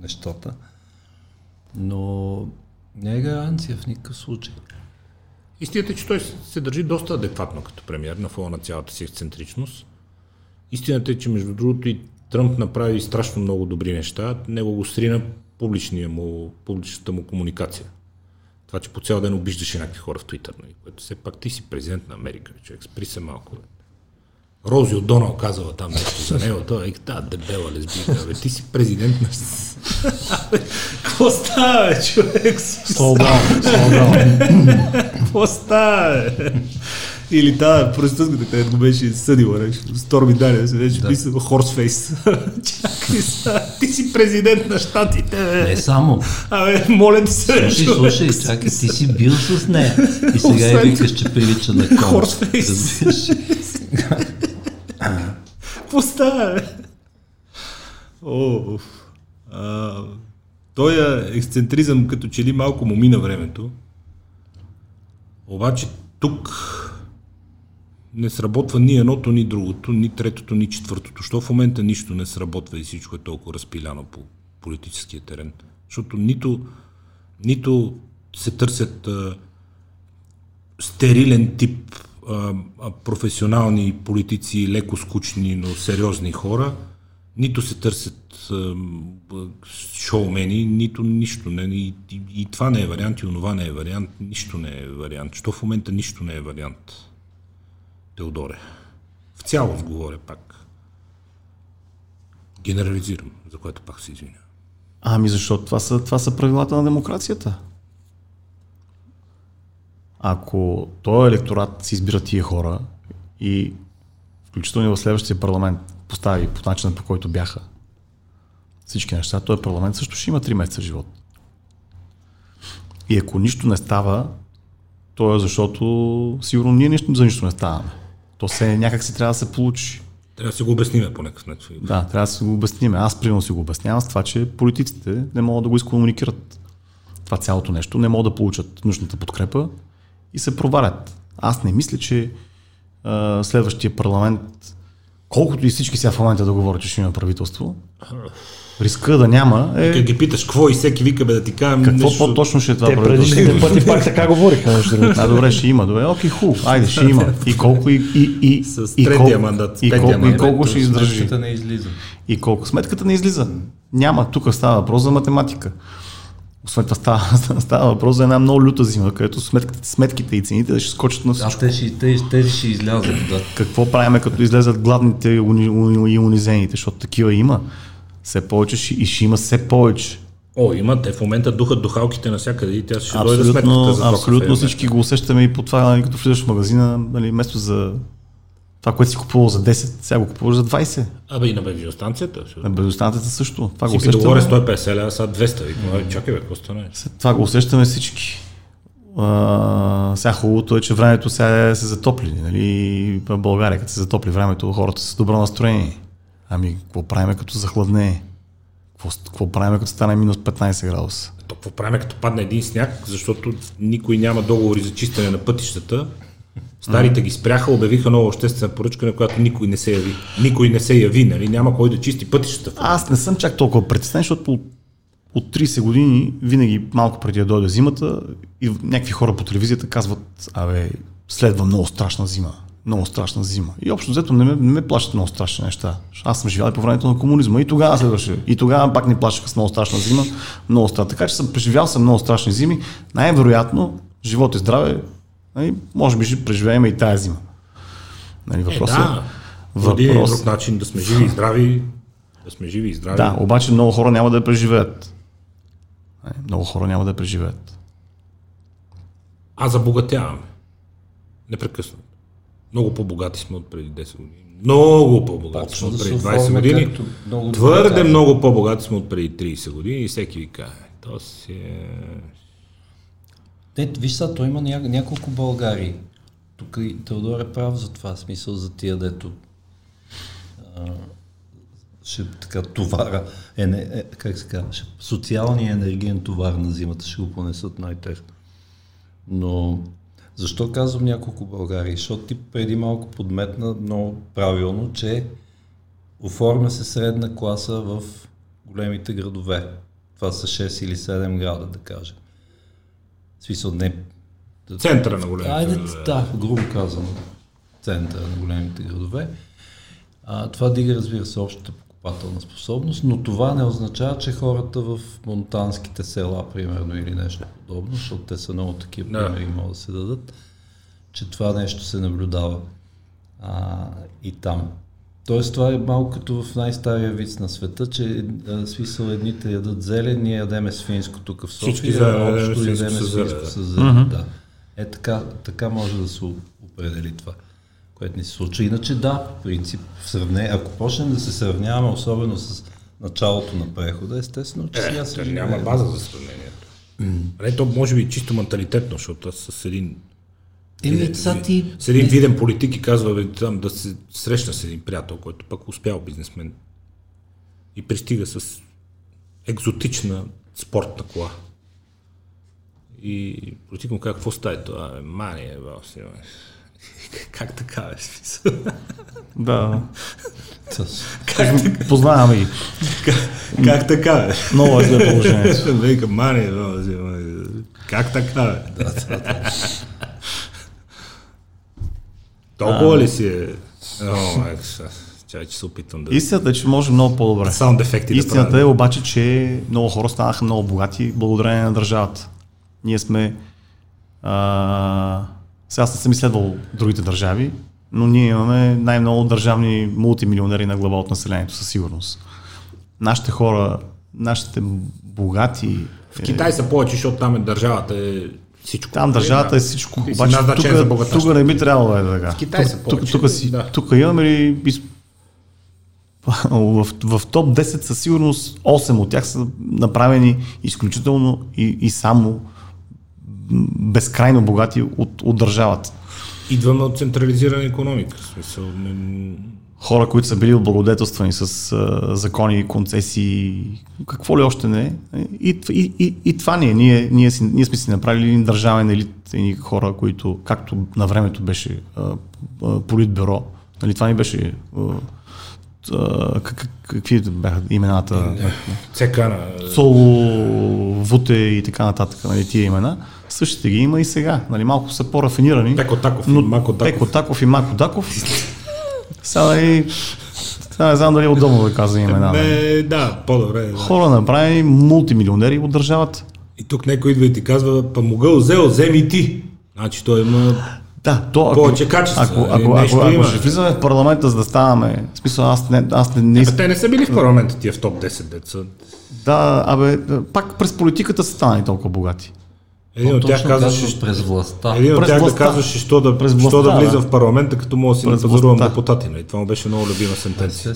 нещата. Но не е гаранция в никакъв случай. Истината е, че той се държи доста адекватно като премьер на фона на цялата си ексцентричност. Истината е, че между другото и Тръмп направи страшно много добри неща. Него го срина публичния му, публичната му комуникация. Това, че по цял ден обиждаше някакви хора в Твитър, нали? което все пак ти си президент на Америка, човек, спри се малко. Бе. Рози Донал казала там нещо за него, той е да, дебела лесбийка, бе, ти си президент на... *laughs* Какво става, бе, човек? Slow down, slow down. Какво става, бе? Или тази проститутката, където го беше съдила, нещо. Сторми Даниел се беше Да. писал хорсфейс. *laughs* Чакай са, ти си президент на щатите, Не само. Абе, моля ти се, Слушай, човек. слушай, чакай, ти си бил с нея. И сега я викаш, че прилича на кон. Хорсфейс. Става, бе? О, а, той е ексцентризъм като че ли малко му мина времето. Обаче тук Не сработва ни едното, ни другото, ни третото, ни четвъртото. Що в момента нищо не сработва и всичко е толкова разпиляно по политическия терен? Защото нито, нито се търсят а, стерилен тип а, професионални политици, леко скучни, но сериозни хора, нито се търсят а, шоумени, нито нищо. Не, и, и, и това не е вариант, и онова не е вариант, нищо не е вариант. Що в момента нищо не е вариант. Теодоре. В цялост говоря пак. Генерализирам, за което пак се извиня. Ами защото това са, това са правилата на демокрацията. Ако този електорат си избира тия хора и включително и в следващия парламент постави по начина по който бяха всички неща, този парламент също ще има 3 месеца живот. И ако нищо не става, то е защото сигурно ние нищо, за нищо не ставаме. То се някак си трябва да се получи. Трябва да си го обясниме по някакъв начин. Да, трябва да си го обясним. Аз примерно си го обяснявам с това, че политиците не могат да го изкомуникират. Това цялото нещо не могат да получат нужната подкрепа и се провалят. Аз не мисля, че а, следващия парламент, колкото и всички сега в момента да говорят, че ще има правителство, риска да няма е... Като ги питаш какво и всеки вика бе да ти кажем Какво нещо... по-точно ще е това Те предишните пъти пак така говориха. А, добре, ще има. Добре, окей, хубаво. Айде, ще има. И колко и, и, и, С и третия колко, мандат, и колко, и колко ще издържи. Сметката не излиза. И колко сметката не излиза. Няма. Тук става въпрос за математика. Освен това става, *laughs* става въпрос за една много люта зима, където сметките, сметките и цените ще скочат на А всичко. те ще, те, те ще излязат, да. Какво правиме, като излезат гладните и уни- уни- и унизените, защото такива има. Все повече и ще има все повече. О, има, те в момента духат духалките навсякъде и тя ще дойде Абсолютно, сметката за абсолютно всички го усещаме и по това, нали, като влизаш в магазина, нали, вместо за това, което си купувал за 10, сега го купуваш за 20. Абе и на бензиностанцията. На безостанцията също. Това го Си договоря усещаме. 150 лева, сега 200. Викам, «Ай, чакай бе, какво стане? Това го усещаме всички. А, сега хубавото е, че времето сега се затопли. Нали? В България, като се затопли времето, хората са с добро настроение. Ами, какво правиме като захладне? Какво, какво правиме като стане минус 15 градуса? То какво правим като падне един сняг, защото никой няма договори за чистене на пътищата. Старите ги спряха, обявиха нова обществена поръчка, на която никой не се яви. Никой не се яви, нали? Няма кой да чисти пътищата. Аз не съм чак толкова притеснен, защото от, от 30 години, винаги малко преди да дойде зимата, и някакви хора по телевизията казват, абе, следва много страшна зима. Много страшна зима. И общо взето не ме, не ме плащат много страшни неща. Аз съм живял и по времето на комунизма. И тогава следваше. И тогава пак ни плащаха с много страшна зима. Много страшна. Така че съм преживял съм много страшни зими. Най-вероятно, живот и здраве, нали, може би ще преживеем и тази зима. Нали, Е, въпросът да. Или въпрос- друг начин да сме живи и здрави. Да сме живи и здрави. Да, обаче много хора няма да я преживеят. Не, Много хора няма да я преживеят. А забогатяваме. Непрекъснато. Много по-богати сме от преди 10 години. Много по-богати сме Почва от да се преди 20 оформя години. много Твърде каза. много по-богати сме от преди 30 години и всеки ви каже, то си е... Не, виж сега, той има ня... няколко Българии. Тук и Теодор е прав за това, смисъл за тия, дето а, ще така товара, е, не, е, как се казва, социалния енергиен товар на зимата ще го понесат най-тесно. Но защо казвам няколко Българии? Защото ти преди малко подметна много правилно, че оформя се средна класа в големите градове. Това са 6 или 7 града, да кажем. В смисъл не... Центъра на големите Айде, градове. да, грубо казано, центъра на големите градове. А, това дига, разбира се, общата покупателна способност, но това не означава, че хората в монтанските села, примерно, или нещо подобно, защото те са много такива Да. примери, могат да се дадат, че това нещо се наблюдава а, и там. Тоест това е малко като в най-стария вид на света, че а, смисъл едните ядат зелен, ние ядеме свинско тук в София, Всички а ядеме общо ядеме свинско зеле, с зелен. Да. Е така, така може да се определи това, което ни се случва. Иначе да, в принцип, в сравнение, ако почнем да се сравняваме, особено с началото на прехода, естествено, че сега Е, се то живее. няма база за сравнението. Не, то може би чисто менталитетно, защото аз с един Еми, сега ти... с един виден политик и казва бе, там да се срещна с един приятел, който пък успял бизнесмен и пристига с екзотична спортна кола. И политик му казва, какво става това? Мания, бе. Как така, бе? смисъл? Да. Как така? Познаваме ги. Как, как така, бе? Много е зле положението. *laughs* Вика, мани, взима, как така, бе? Толкова ли си е? О, чай, че се опитвам да... Истината е, че може много по-добре. Саунд ефекти Истината е обаче, че много хора станаха много богати благодарение на държавата. Ние сме... А, сега аз не съм изследвал другите държави, но ние имаме най-много държавни мултимилионери на глава от населението, със сигурност. Нашите хора, нашите богати... В Китай са повече, защото там е държавата е всичко. Там държавата е всичко. Обаче тук, за богаташка. тук не би трябвало да е така. В Китай са тук, повече, тук, тук, си, да. тук имаме ли из- в, в топ 10 със сигурност 8 от тях са направени изключително и, и само безкрайно богати от, от държавата. Идваме от централизирана економика. В смисъл, не... Хора, които са били облагодетелствани с а, закони, концесии, какво ли още не. И, и, и, и това ние. Ние, ние, си, ние сме си направили един държавен елит, едни хора, които, както на времето беше а, а, политбюро, нали, това ни беше а, как, как- какви бяха имената? ЦК на... Соло, Вуте и така нататък, нали, тия имена. Същите ги има и сега. Нали, малко са по-рафинирани. Пеко Таков и но Мако Даков. Пеко Таков и Мако Даков. Сега нали, сега не знам дали е удобно да казвам имена. нали. Не, да, по-добре. Да. Хора направени мултимилионери от държавата. И тук някой идва и ти казва, па могъл, взел, вземи и ти. Значи той има... Да, то ако, Повече качества, Ако, нали, ако, ако, ако, има. ще влизаме в парламента, за да ставаме, в смисъл аз не, аз не, не Бе, искам. те не са били в парламента тия в топ 10 деца. Да, абе, пак през политиката са станали толкова богати. Един от тях казваше, казваш през властта. един от тях да казваше, що да, През що властта, да влизам да. в парламента, като мога да си напазарувам депутати. Нали? Това му беше много любима сентенция.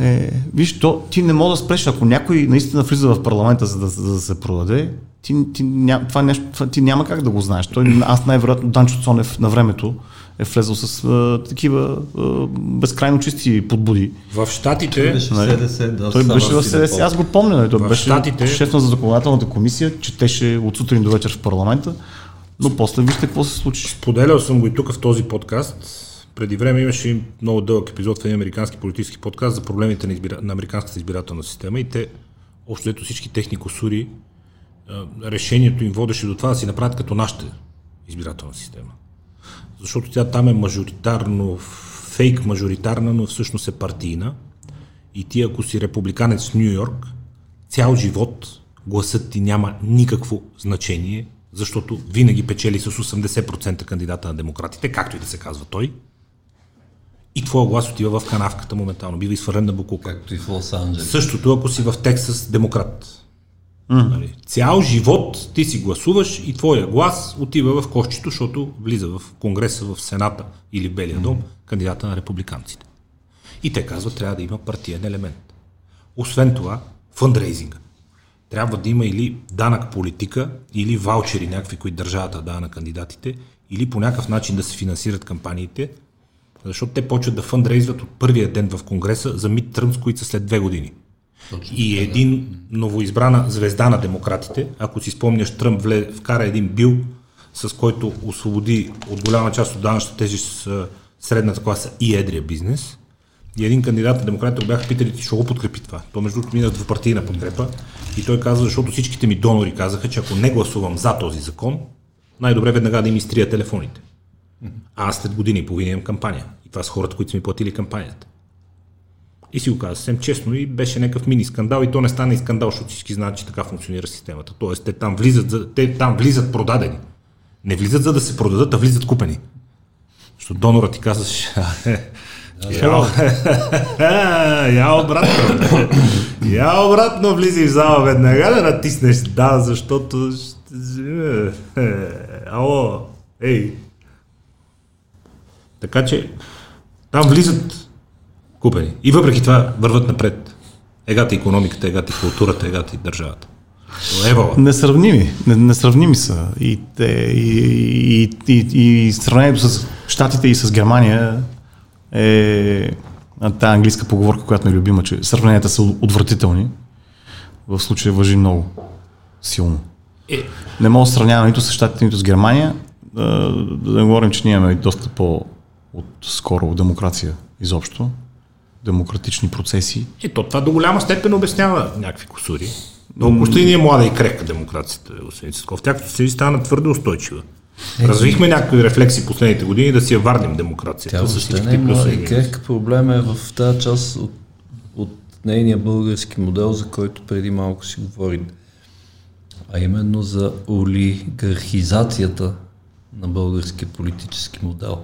Е, виж, то, ти не мога да спреш, ако някой наистина влиза в парламента, за да, за да се продаде, ти, ти, ням, това нещо, това, ти няма как да го знаеш. Той, аз най-вероятно Данчо Цонев на времето е влезъл с а, такива а, безкрайно чисти подбуди. В Штатите, Беше в Нали? СДС, да. Той беше в СДС, аз го помня, нали? той В беше Щатите- шеф на законодателната комисия, четеше от сутрин до вечер в парламента, но после вижте какво се случи. Споделял съм го и тук в този подкаст. Преди време имаше много дълъг епизод в един американски политически подкаст за проблемите на, избира... на американската избирателна система и те, общо ето всички техни косури, а, решението им водеше до това да си направят като нашата избирателна система. Защото тя там е мажоритарно, фейк мажоритарна, но всъщност е партийна. И ти, ако си републиканец в Нью Йорк, цял живот гласът ти няма никакво значение, защото винаги печели с 80% кандидата на демократите, както и да се казва той. И твоя глас отива в канавката моментално, бива изхвърлен на буклука. Както и в Лос-Анджелес. Същото, ако си в Тексас демократ. Нали? Цял живот ти си гласуваш и твоя глас отива в кошчето, защото влиза в Конгреса, в Сената или Белия дом кандидата на републиканците. И те казват, трябва да има партиен елемент. Освен това, фандрейзинга. Трябва да има или данък политика, или ваучери някакви, които държавата дава на кандидатите, или по някакъв начин да се финансират кампаниите, защото те почват да фандрейзват от първия ден в Конгреса за мидтърмс, които са след две години. И един новоизбрана звезда на демократите, ако си спомняш, Тръмп вле, вкара един бил, с който освободи от голяма част от данъчната тежест средната класа и едрия бизнес. И един кандидат на демократите бяха питали, ти ще го подкрепи това. То между другото мина двупартийна подкрепа. И той каза, защото всичките ми донори казаха, че ако не гласувам за този закон, най-добре веднага да им изтрия телефоните. А аз след години и половина имам кампания. И това са хората, които са ми платили кампанията. И си го каза съвсем честно и беше някакъв мини скандал и то не стана и скандал, защото всички знаят, че така функционира системата. Тоест те там влизат, за, те там влизат продадени. Не влизат за да се продадат, а влизат купени. Защото донорът ти казваш, *laughs* я, я обратно. Я обратно влизай в зала веднага да натиснеш да, защото... ще- Ало, ей. Така че там влизат купени. И въпреки това върват напред. Егата економиката, егата културата, егата и държавата. Евала. Несравними, не- несравними са. И, те, и, и, и, и сравнението с Штатите и с Германия е тази английска поговорка, която ми е любима, че сравненията са отвратителни. В случая въжи много силно. Е, Не мога да сравнявам нито с Штатите, нито с Германия. Да, да не говорим, че ние имаме доста по от скоро демокрация изобщо, демократични процеси. И то това до голяма степен обяснява някакви косури. Толкова и ни е млада и крехка демокрацията, господин Цисков. Тя като се стана твърде устойчива. Развихме някакви рефлекси последните години да си я вардим демокрацията. Тя въобще не е млада и крехка. Проблема е в тази част от, от нейния български модел, за който преди малко си говорим. А именно за олигархизацията на българския политически модел.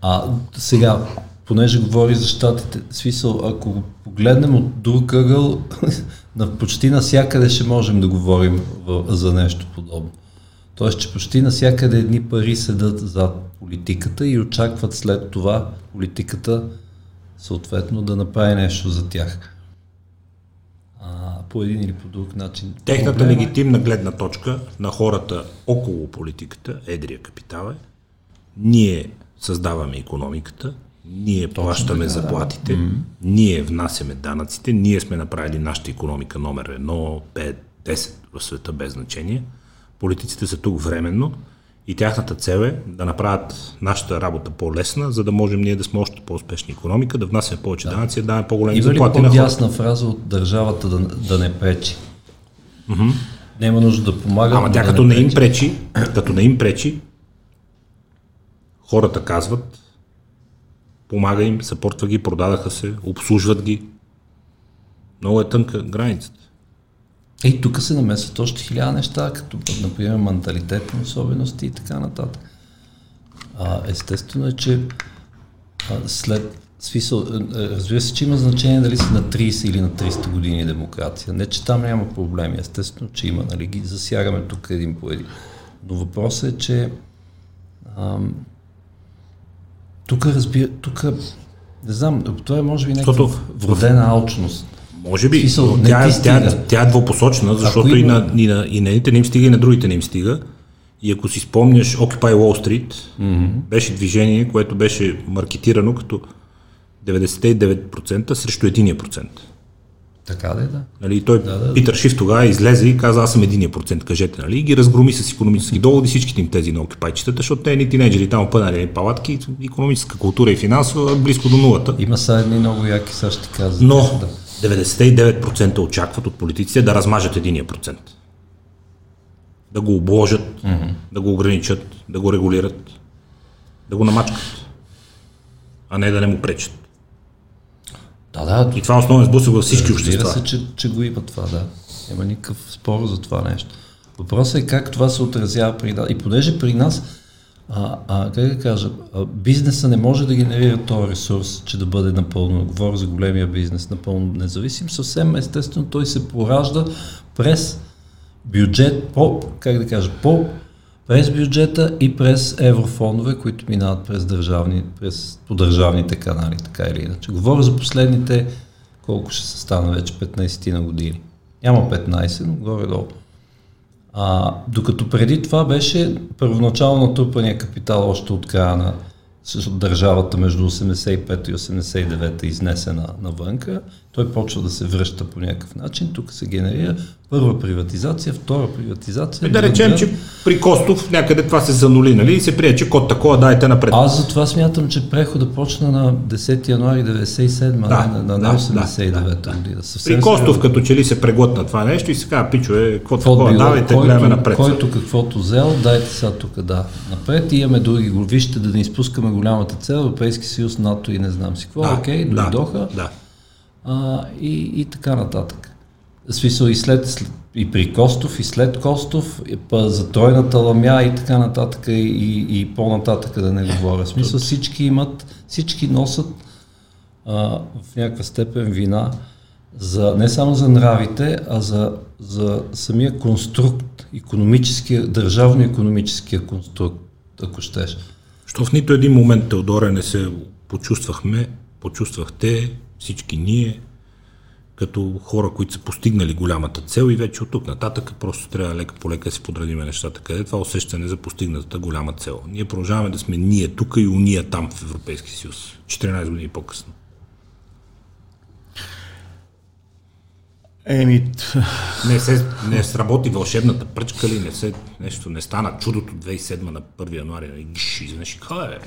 А сега, понеже говори за щатите, смисъл, ако го погледнем от друг ъгъл, *laughs* на почти навсякъде ще можем да говорим в, за нещо подобно. Тоест, че почти навсякъде едни пари седат зад политиката и очакват след това политиката съответно да направи нещо за тях. А, по един или по друг начин. Техната Проблема легитимна гледна точка на хората около политиката, едрия капитал е, ние създаваме економиката, ние плащаме така, да. заплатите, ние внасяме данъците, ние сме направили нашата економика номер едно, 5, 10 в света без значение. Политиците са тук временно и тяхната цел е да направят нашата работа по-лесна, за да можем ние да сме още по-успешни економика, да внасяме повече данъци, да даваме по-големи Има заплати на хората. по-дясна фраза от държавата да, да не пречи? Няма нужда да помага. Ама тя да като не им пречи, като не им пречи, хората казват, помага им, съпортва ги, продадаха се, обслужват ги. Много е тънка границата. И тук се намесват още хиляда неща, като например менталитетни особености и така нататък. А, естествено е, че а, след смисъл, е, е, разбира се, че има значение дали си на 30 или на 300 години демокрация. Не, че там няма проблеми. Естествено, че има, нали, ги засягаме тук един по един. Но въпросът е, че ам, тук разбира, тук не знам, това е може би някаква вродена алчност. Може би, Смисъл, но тя, ти тя, стига. тя е двупосочна, защото Ако и, има- на, и, на, и на едните не им стига, и на другите не им стига. И ако си спомняш Occupy Wall Street, mm-hmm. беше движение, което беше маркетирано като 99% срещу 1%. Така да е, да. Нали, той, Да, да. Питър Шиф тогава излезе и каза, аз съм единия процент, кажете, нали, и ги разгроми с економически доводи всичките им тези на окипайчетата, защото те ни тинейджери там опънали палатки, економическа култура и финансова близко до нулата. Има са едни много яки, сега ще ти казвам. Но Да. 99% очакват от политиците да размажат единия процент. Да го обложат, mm-hmm. да го ограничат, да го регулират, да го намачкат, а не да не му пречат. Да, да, И това е основен сблъсък във всички разбира общества. се, че, че го има това, да. Няма никакъв спор за това нещо. Въпросът е как това се отразява при нас. И понеже при нас, а, а, как да кажа, а, бизнеса не може да генерира този ресурс, че да бъде напълно, говоря за големия бизнес, напълно независим, съвсем естествено той се поражда през бюджет, по, как да кажа, по, през бюджета и през еврофондове, които минават през държавни, през, по държавните канали, така или иначе. Говоря за последните, колко ще се стана вече, 15 на години. Няма 15, но горе-долу. А, докато преди това беше първоначално натрупания капитал още от края на от държавата между 85 и 89 изнесена навънка, той почва да се връща по някакъв начин, тук се генерира първа приватизация, втора приватизация. И да речем, друга. че при Костов някъде това се занули, нали? И се прие, че код такова, дайте напред. Аз затова смятам, че прехода почна на 10 януари 97, Да, на, на, да, на 89 да, година. Съвсем При Костов сериозно. като че ли се преглътна това нещо и се казва, пичове, какво такова, било, давайте, който, гледаме напред. който каквото взел, дайте сега тук да. Напред и имаме други. Вижте да не изпускаме голямата цел, Европейски съюз, НАТО и не знам си какво. да, Окей, да, дойдоха. Да. А, и, и така нататък. Смисъл и след, и при Костов, и след Костов, и па за тройната ламя и така нататък, и, и, по-нататък да не говоря. Смисъл всички имат, всички носят а, в някаква степен вина за, не само за нравите, а за, за самия конструкт, економическия, държавно-економическия конструкт, ако щеш. Що в нито един момент, Теодора, не се почувствахме, почувствахте всички ние, като хора, които са постигнали голямата цел и вече от тук нататък просто трябва лека по лека да си подредиме нещата. Къде това усещане за постигнатата голяма цел? Ние продължаваме да сме ние тук и уния там в Европейски съюз. 14 години по-късно. Еми, Не, се, не сработи вълшебната пръчка ли, не се, нещо не стана чудото 2007 на 1 януари, и гиш, изведнъж и кой е,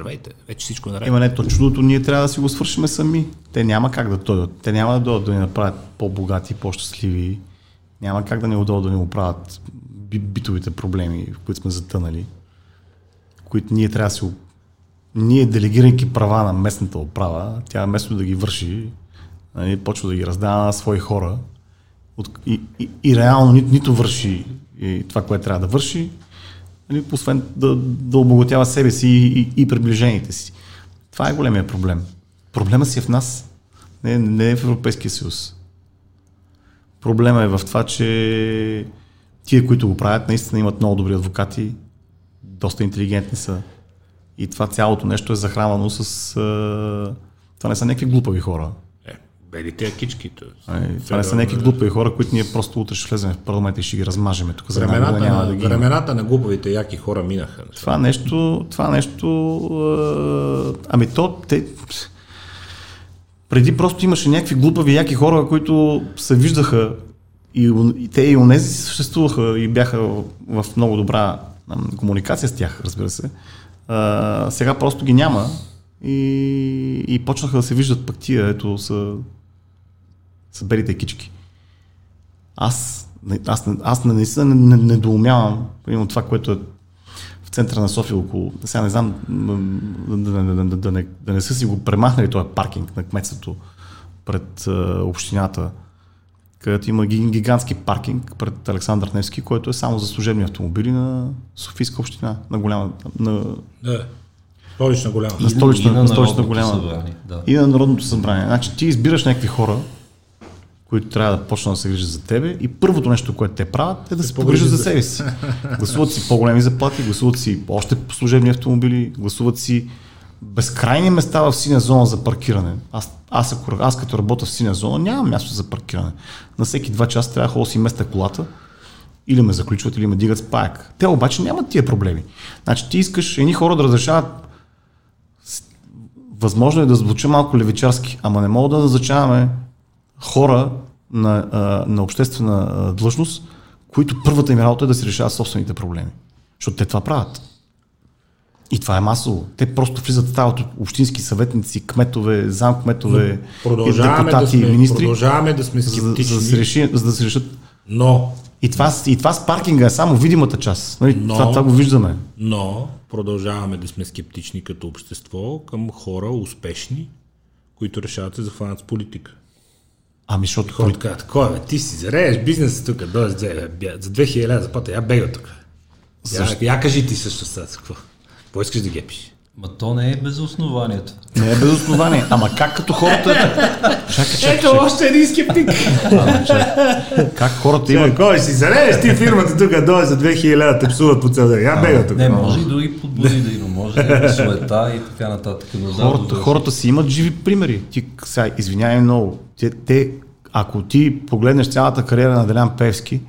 здравейте, вече всичко е наред. има не, то чудото ние трябва да си го свършиме сами. Те няма как да дойдат. Те няма да дойдат да ни направят по-богати, по-щастливи. Няма как да ни дойдат да ни оправят би- битовите проблеми, в които сме затънали. Които ние трябва да си... Ние, делегирайки права на местната управа, тя вместо да ги върши, нали, почва да ги раздава на свои хора и, и, и реално ни, нито върши и това, което трябва да върши, нали, освен да, да обогатява себе си и, и, и приближените си. Това е големия проблем. Проблема си е в нас, не, не е в Европейския съюз. Проблема е в това, че тия, които го правят, наистина имат много добри адвокати, доста интелигентни са. И това цялото нещо е захранвано с... Това не са някакви глупави хора. Е, белите акички. т.е. Ай, Това не са някакви глупави хора, които ние просто утре ще влезем в парламента и ще ги размажеме тук за Времената, няма на, да ги времената на глупавите яки хора минаха. Това нещо, това нещо, ами то, те, преди просто имаше някакви глупави яки хора, които се виждаха и, и те и онези съществуваха и бяха в, много добра комуникация с тях, разбира се. А, сега просто ги няма и, и почнаха да се виждат пък тия, ето са, са белите кички. Аз, аз, не- аз не- наистина не, не, недоумявам, примерно това, което е в центъра на София около, сега не знам, да, да, да, да, да, не, да не са си го премахнали този паркинг на кметството пред а, общината, където има ги- гигантски паркинг пред Александър Невски, който е само за служебни автомобили на Софийска община, на голяма, на, Да. Столична голяма. на столична, и на на столична голяма. събрание, да. И на Народното събрание. Значи ти избираш някакви хора, които трябва да почнат да се грижат за тебе и първото нещо, което те правят е да се погрижат за себе си. Гласуват си по-големи заплати, гласуват си още служебни автомобили, гласуват си безкрайни места в синя зона за паркиране. Аз, аз, ако, аз като работя в синя зона, нямам място за паркиране. На всеки два часа трябва да си места колата, или ме заключват, или ме дигат с паяк. Те обаче нямат тия проблеми. Значи ти искаш едни хора да разрешават възможно е да звуча малко левичарски, ама не мога да назначаваме хора на, а, на обществена а, длъжност, които първата им работа е да си решават собствените проблеми. Защото те това правят. И това е масово. Те просто влизат в стават общински съветници, кметове, замкметове, депутати, да сме, министри, продължаваме да сме за, скептични, за, да се реши, за да се решат. но, И това, и това с паркинга е само видимата част. Нали? Но- Това, това го виждаме. но продължаваме да сме скептични като общество към хора успешни, които решават да се захванат с политика. Ами, защото Хората казват, кой бе, ти си зарееш бизнеса тук, дойде за, бя- за 2000 лева заплата, я бега тук. Я, я кажи ти също сега, какво? Какво искаш да гепиш? Ма то не е без основанието. Не е без основание. Ама как като хората... Чакай, чакай, Ето още един скептик. как хората имат... Кой си зарееш ти фирмата тук, дойде за 2000 лева, те псуват по цял ден. Я бега тук. Не, може и други подбуди да има, може да има суета и така нататък. Но Хората, хората си имат живи примери. Ти, сега, извинявай много, те, те, ако ти погледнеш цялата кариера на Делян Певски,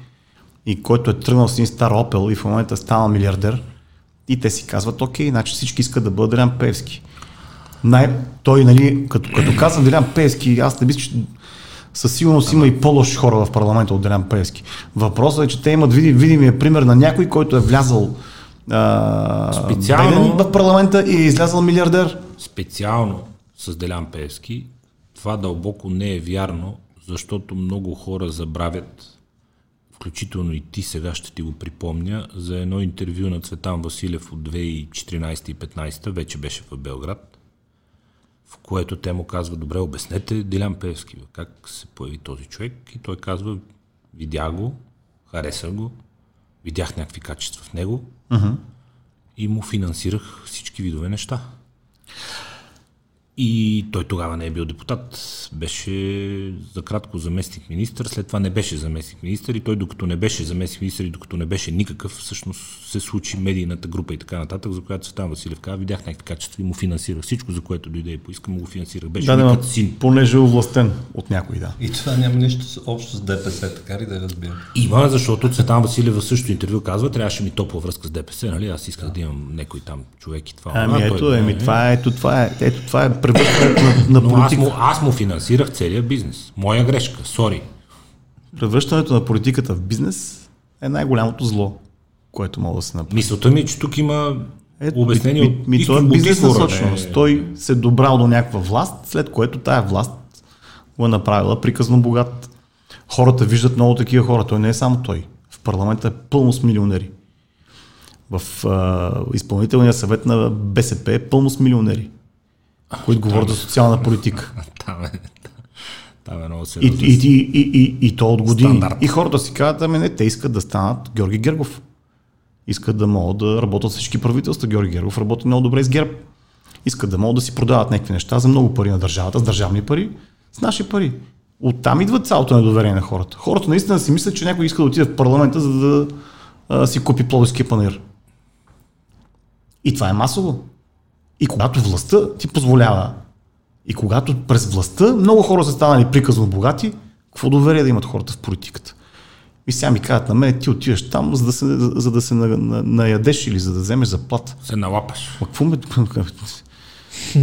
и който е тръгнал с един стар Опел и в момента стана милиардер, и те си казват, окей, значи всички искат да бъдат Делян Певски. Най- той, нали, като, като казвам Делян Певски, аз не мисля, че със сигурност има и по-лоши хора в парламента от Делян Певски. Въпросът е, че те имат види, видимия пример на някой, който е влязал а, Специално- в парламента и е излязъл милиардер. Специално с Делян Певски, това дълбоко не е вярно, защото много хора забравят, включително и ти сега ще ти го припомня, за едно интервю на Цветан Василев от 2014 и 15 вече беше в Белград, в което те му казва, добре, обяснете Делян Певски, как се появи този човек и той казва, видях го, хареса го, видях някакви качества в него и му финансирах всички видове неща. И той тогава не е бил депутат. Беше за кратко заместник министър, след това не беше заместник министър и той докато не беше заместник министър и докато не беше никакъв, всъщност се случи медийната група и така нататък, за която Цветан Василев каза, видях някакви качества и му финансирах. Всичко, за което дойде и поиска, му го финансирах. Беше Да, да, син. понеже е овластен от някой, да. И това няма нищо общо с ДПС, така ли да разбирам? Има, защото Цветан Василев в същото интервю казва, трябваше ми топла връзка с ДПС, нали? Аз исках да имам някой там човек и това. Ами ето, еми, това е, ето, това е, ето, това е превръщането на, на Но аз политика. му, аз му финансирах целият бизнес. Моя грешка, сори. Превръщането на политиката в бизнес е най-голямото зло, което мога да се направи. Мисълта ми е, че тук има Ето, обяснение ми, ми, ми, той е бизнес насоченост. не- Той се е добрал до някаква власт, след което тая власт го е направила приказно богат. Хората виждат много такива хора. Той не е само той. В парламента е пълно с милионери. В а, изпълнителния съвет на БСП е пълно с милионери, които говорят за социална политика. *laughs* Там е, там е много И, сериозно. и, и, и, и, и то от години. Стандарт. И хората си казват, ами не, те искат да станат Георги Гергов. Искат да могат да работят всички правителства. Георги Гергов работи много добре с ГЕРБ. Искат да могат да си продават някакви неща за много пари на държавата, с държавни пари, с наши пари. Оттам идва цялото недоверие на хората. Хората наистина си мислят, че някой иска да отиде в парламента, за да а, си купи плодовския панер. И това е масово. И когато властта ти позволява, и когато през властта много хора са станали приказно богати, какво доверие да имат хората в политиката? И сега ми казват на мен, ти отиваш там, за да се, за да се на, на, наядеш или за да вземеш заплата. Се налапаш. Ма какво ме... *laughs*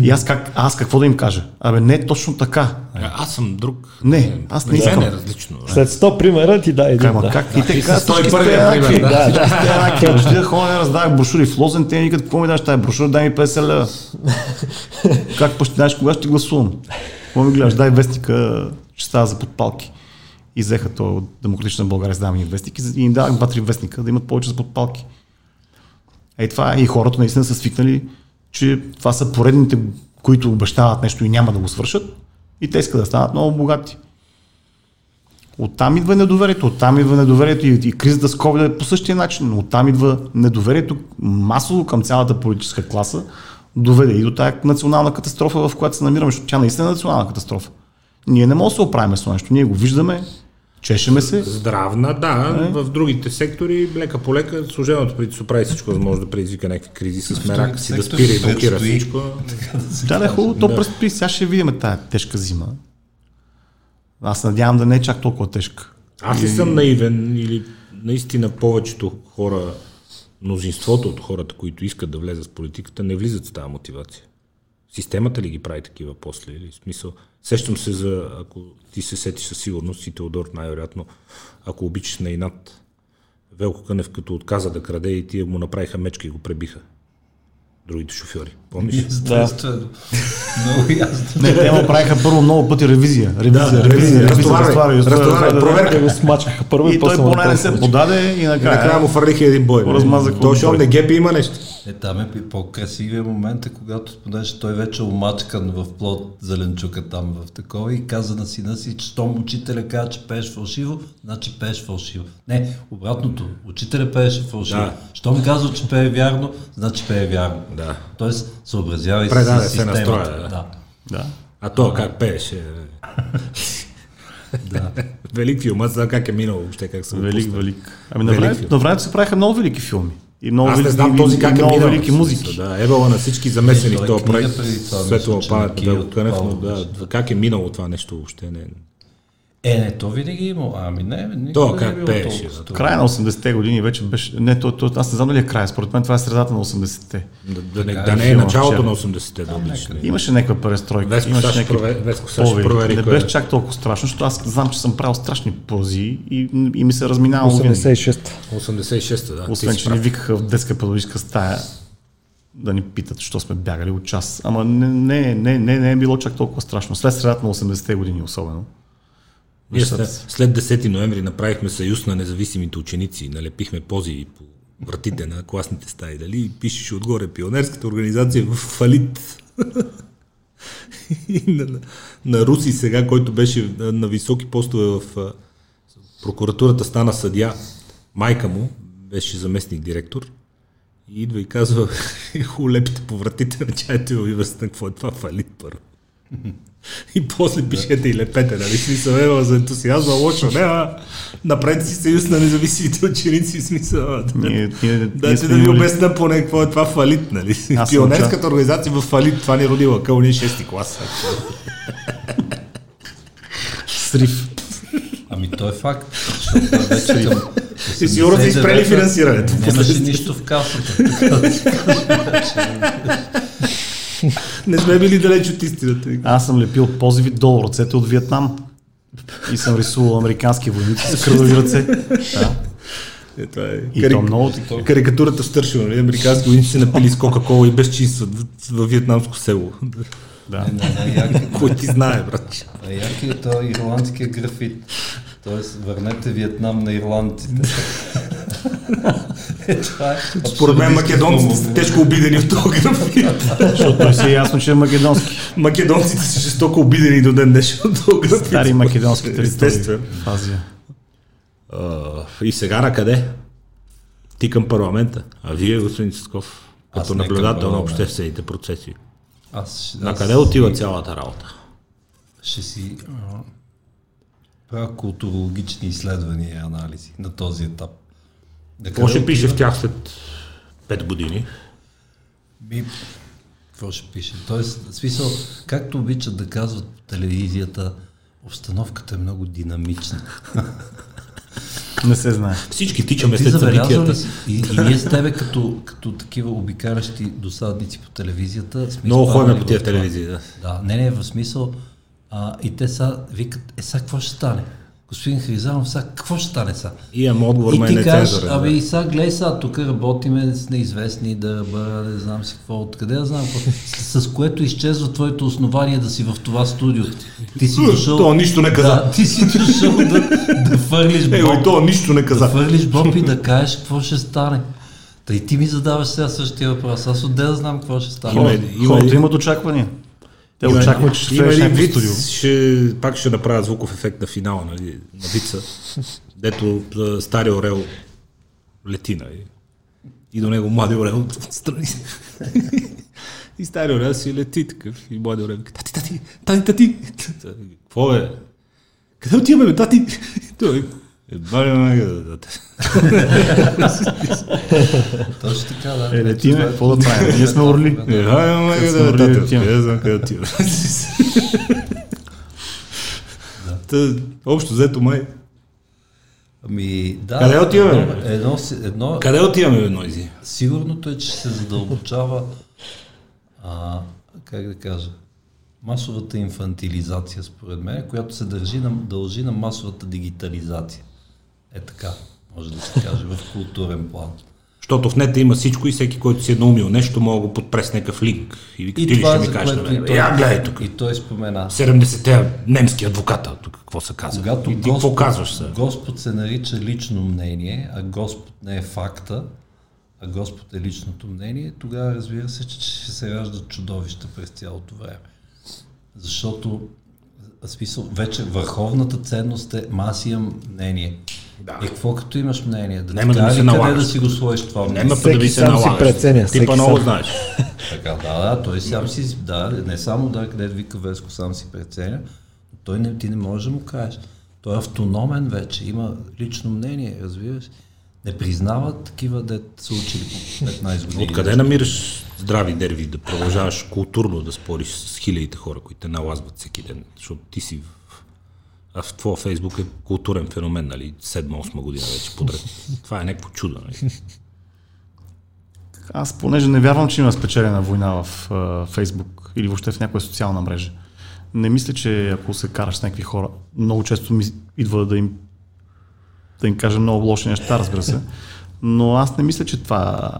И аз, как, аз какво да им кажа? Абе, не е точно така. А, Аз съм друг. Не, аз не искам. е различно. След 100 примера ти дай един. Как, ма, да. как? И те и казват, с 101 всички сте пример, да. Да, всички сте еднакви. Отида хора, не раздавах брошури в Лозен, те викат, какво ми даш тази брошура, дай ми 50 лева. как пък ще знаеш кога ще гласувам? Какво ми гледаш, дай вестника, ще става за подпалки. И взеха то от Демократична България, с ми вестники и им давах два-три вестника да имат повече за подпалки. Ей това е. И хората наистина са свикнали, че това са поредните, които обещават нещо и няма да го свършат. И те искат да станат много богати. Оттам идва недоверието, оттам идва недоверието и, и кризата с COVID е по същия начин. Оттам идва недоверието масово към цялата политическа класа, доведе и до тази национална катастрофа, в която се намираме, защото тя наистина е национална катастрофа. Ние не можем да се оправим с това нещо. Ние го виждаме, чешеме се. Здравна, да. Е. В другите сектори, лека по лека, служебното правителство прави всичко, за да може да предизвика някакви кризи с мерак си, да спира и блокира всичко. Да, да, е хубаво, то предстои. Сега ще видим тая тежка зима. Аз надявам да не е чак толкова тежка. Аз ли съм наивен или наистина повечето хора, мнозинството от хората, които искат да влезат в политиката, не влизат с тази мотивация? Системата ли ги прави такива после? Или в смисъл, сещам се за, ако ти се сетиш със сигурност и Теодор най-вероятно, ако обичаш на инат, Велко Кънев като отказа да краде и тия му направиха мечка и го пребиха. Другите шофьори. Помниш? Естествено. Много ясно. Не, те му правиха първо много пъти ревизия. Ревизия, Да, ревизия, ревизия, разтоварвай, проверка. Го смачкаха първо и, И той поне не се подаде и И накрая накрая му фърлиха един бой. Размазаха То, не гепи има нещо. Е, там е по-красивия момент, е когато, понеже той вече е омачкан в плод зеленчука там в такова и каза на сина си, че щом учителя каза, че пееш фалшиво, значи пееш фалшиво. Не, обратното. Учителя пееше фалшиво. Да. Щом казва, че пее вярно, значи пее вярно. Да. Тоест, съобразявай се Предаде с се на системата. строя, да. да. Да. А то как пееше? *laughs* Да. Велик филм, аз знам как е минало въобще, как се Велик, пусна. велик. Ами на времето се правиха много велики филми. И много Аз не знам този и как е много минал. велики музики. Да, ебала на всички замесени Той в този е проект. на памет, Велко Кънев, но да, как е минало това нещо въобще не. Е, не, то винаги е имало. Ами не, никога То не е как било пееше, да. Края на 80-те години вече беше... Не, то, то, аз не знам дали е края. Според мен това е средата на 80-те. Да, да, не, Така да е не е началото на 80-те да не. Имаше някаква престройка. Веско имаше някакви провери- провери Не е. беше чак толкова страшно, защото аз знам, че съм правил страшни пози и, и ми се разминава винаги. 86. 86-та, да. Освен, че ни викаха в детска педагогическа стая да ни питат, що сме бягали от час. Ама не, не, не, не, не е било чак толкова страшно. След средата на 80-те години особено. Ние след, са- след 10 ноември направихме съюз на независимите ученици, налепихме пози по вратите на класните стаи, дали пишеше отгоре пионерската организация в фалит. *laughs* На, на, на Руси сега, който беше на, на високи постове в прокуратурата, стана съдя. Майка му беше заместник директор и идва и казва, *laughs* хубаво лепите по вратите на и университета, какво е това фалит първо. И после пишете и лепете, нали? Смисъл, ева за ентусиазма, лошо, не, а напред си съюз на независимите ученици, смисъл. да- Ние, ние, ние Дайте сме да ви обясня поне какво е това фалит, нали? Аз съм Пионерската организация в фалит, това ни роди лъкъл, ние 6 клас. Срив. Ами то е факт. Вече към И сигурно са изпрели 89-та финансирането. Нямаше нищо в касата. *laughs* Не сме били далеч от истината. Аз съм лепил позиви долу ръцете от Виетнам. и съм рисувал американски войници с кръвови ръце. Да. Е, това е И карик... то много карикатурата в Стършил, нали? Американски войници се напили с Кока-Кола и без чистват във вьетнамско село. Да. Не, не, най-яки, *laughs* Кой ти знае, брат? най-яки е този ирландския графит. Тоест, върнете Виетнам на ирландците. *laughs* е, е Според мен македонците тежко обидени от този графит. Защото той си е ясно, че е македонски. Македонците са жестоко обидени до ден днешен от този графит. Стари македонски територии Азия. И сега на къде? Ти към парламента. А вие, господин Цисков, като наблюдател на обществените процеси. Аз, На къде отива цялата работа? Ще си правя културологични изследвания и анализи на този етап. На Какво ще пише в тях след 5 години? Ми, какво ще пише? Тоест, в смисъл, както обичат да казват по телевизията, обстановката е много динамична. Не се знае. Всички тичаме Ти след събитията. И, и ние с тебе като, като такива обикалящи досадници по телевизията сме Много ходим по тия това. телевизии. Да. Да, не, не, в смисъл. А, и те са викат, е сега какво ще стане? Господин Хризанов, сега какво ще стане сега? Имам отговор, И ти кажеш, абе да. и сега гледай сега, тук работиме с неизвестни да бъда, не знам си какво, откъде да знам какво, с, с което изчезва твоето основание да си в това студио. Ти си дошъл... То нищо не каза. Да, ти си дошъл да, да фърлиш Е, и боб, то нищо не да каза. фърлиш боб и да кажеш какво ще стане. Та и ти ми задаваш сега същия въпрос. Аз отде да знам какво ще стане. Има- хората имат очаквания. Те Има- очакват, че има един вид, студио. ще, пак ще направя звуков ефект на финала, нали, на вица, дето стария орел лети, нали, и до него млади орел отстрани. и стария орел си лети такъв, и млади орел тати, тати, тати, тати, какво е? Къде отиваме, тати? Той, едва ли ме да дадете. Точно така, да. Е, летиме, какво да правим? Ние сме орли. Едва ли сме да дадете. Къде знам къде отиваме. Та, Общо взето май. Ами, да. Къде отиваме, Едно, едно, Къде отиваме, Нойзи? Сигурното е, че се задълбочава, а, как да кажа, масовата инфантилизация, според мен, която се държи на, дължи на масовата дигитализация. Е така, може да се каже, в културен план. Защото в нета има всичко и всеки, който си е наумил нещо, мога да го подпрес някакъв линк. И И ти ли ще ми кажеш на което и мен? той, Я, гледай тук. и той спомена. 70-те немски адвоката, тук какво се казва. Когато и ти какво казваш сега? Господ се нарича лично мнение, а Господ не е факта, а Господ е личното мнение, тогава разбира се, че ще се раждат чудовища през цялото време. Защото смисъл, вече върховната ценност е имам мнение. Да. И какво като имаш мнение? Да Нема ти да ми се къде налагаш. да си го сложиш това мнение? Нема па да ви се сам си преценя, Ти па много знаеш. *laughs* Така, да, да, той сам си, да, не само да, където вика Веско сам си преценя, но той не, ти не можеш да му кажеш. Той е автономен вече, има лично мнение, разбираш. Не признава такива, дет са учили по 15 години. Откъде намираш здрави нерви да продължаваш културно да спориш с хилядите хора, които те налазват всеки ден? Защото ти си в... В твоя Фейсбук е културен феномен, нали? 7-8 година вече подред. Това е някакво чудо, нали? *laughs* Аз понеже не вярвам, че има спечелена война в Фейсбук или въобще в някоя социална мрежа. Не мисля, че ако се караш с някакви хора, много често ми идва да им да им кажа много лоши неща, разбира се. Но аз не мисля, че това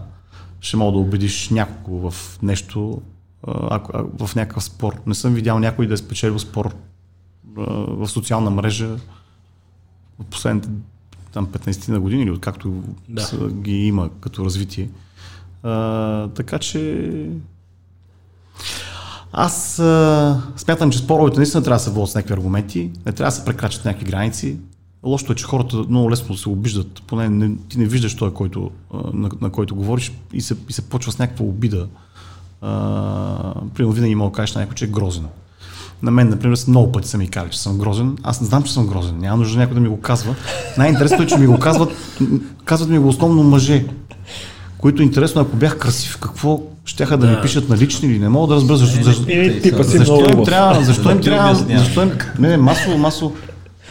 ще мога да убедиш някого в нещо, ако, в някакъв спор. Не съм видял някой да е спечелил спор в социална мрежа в последните там 15 на години или откакто Да. са, ги има като развитие. А, така че аз а, смятам, че споровете наистина трябва да се водят с някакви аргументи, не трябва да се прекрачат някакви граници. Лошото е, че хората много лесно се обиждат, поне не, ти не виждаш той, който, на, на който говориш и се, и се почва с някаква обида. Примерно винаги мога да кажеш на някой, че е грозен. На мен, например, много пъти са ми казали, че съм грозен. Аз не знам, че съм грозен. Няма нужда някой да ми го казва. Най-интересното е, че ми го казват, казват ми го основно мъже, които интересно, ако бях красив, какво щяха да ми пишат на лични или не мога да разбера защо. защо, си защо много им трябва, защо им трябва, защо им, не, не, масово, масово,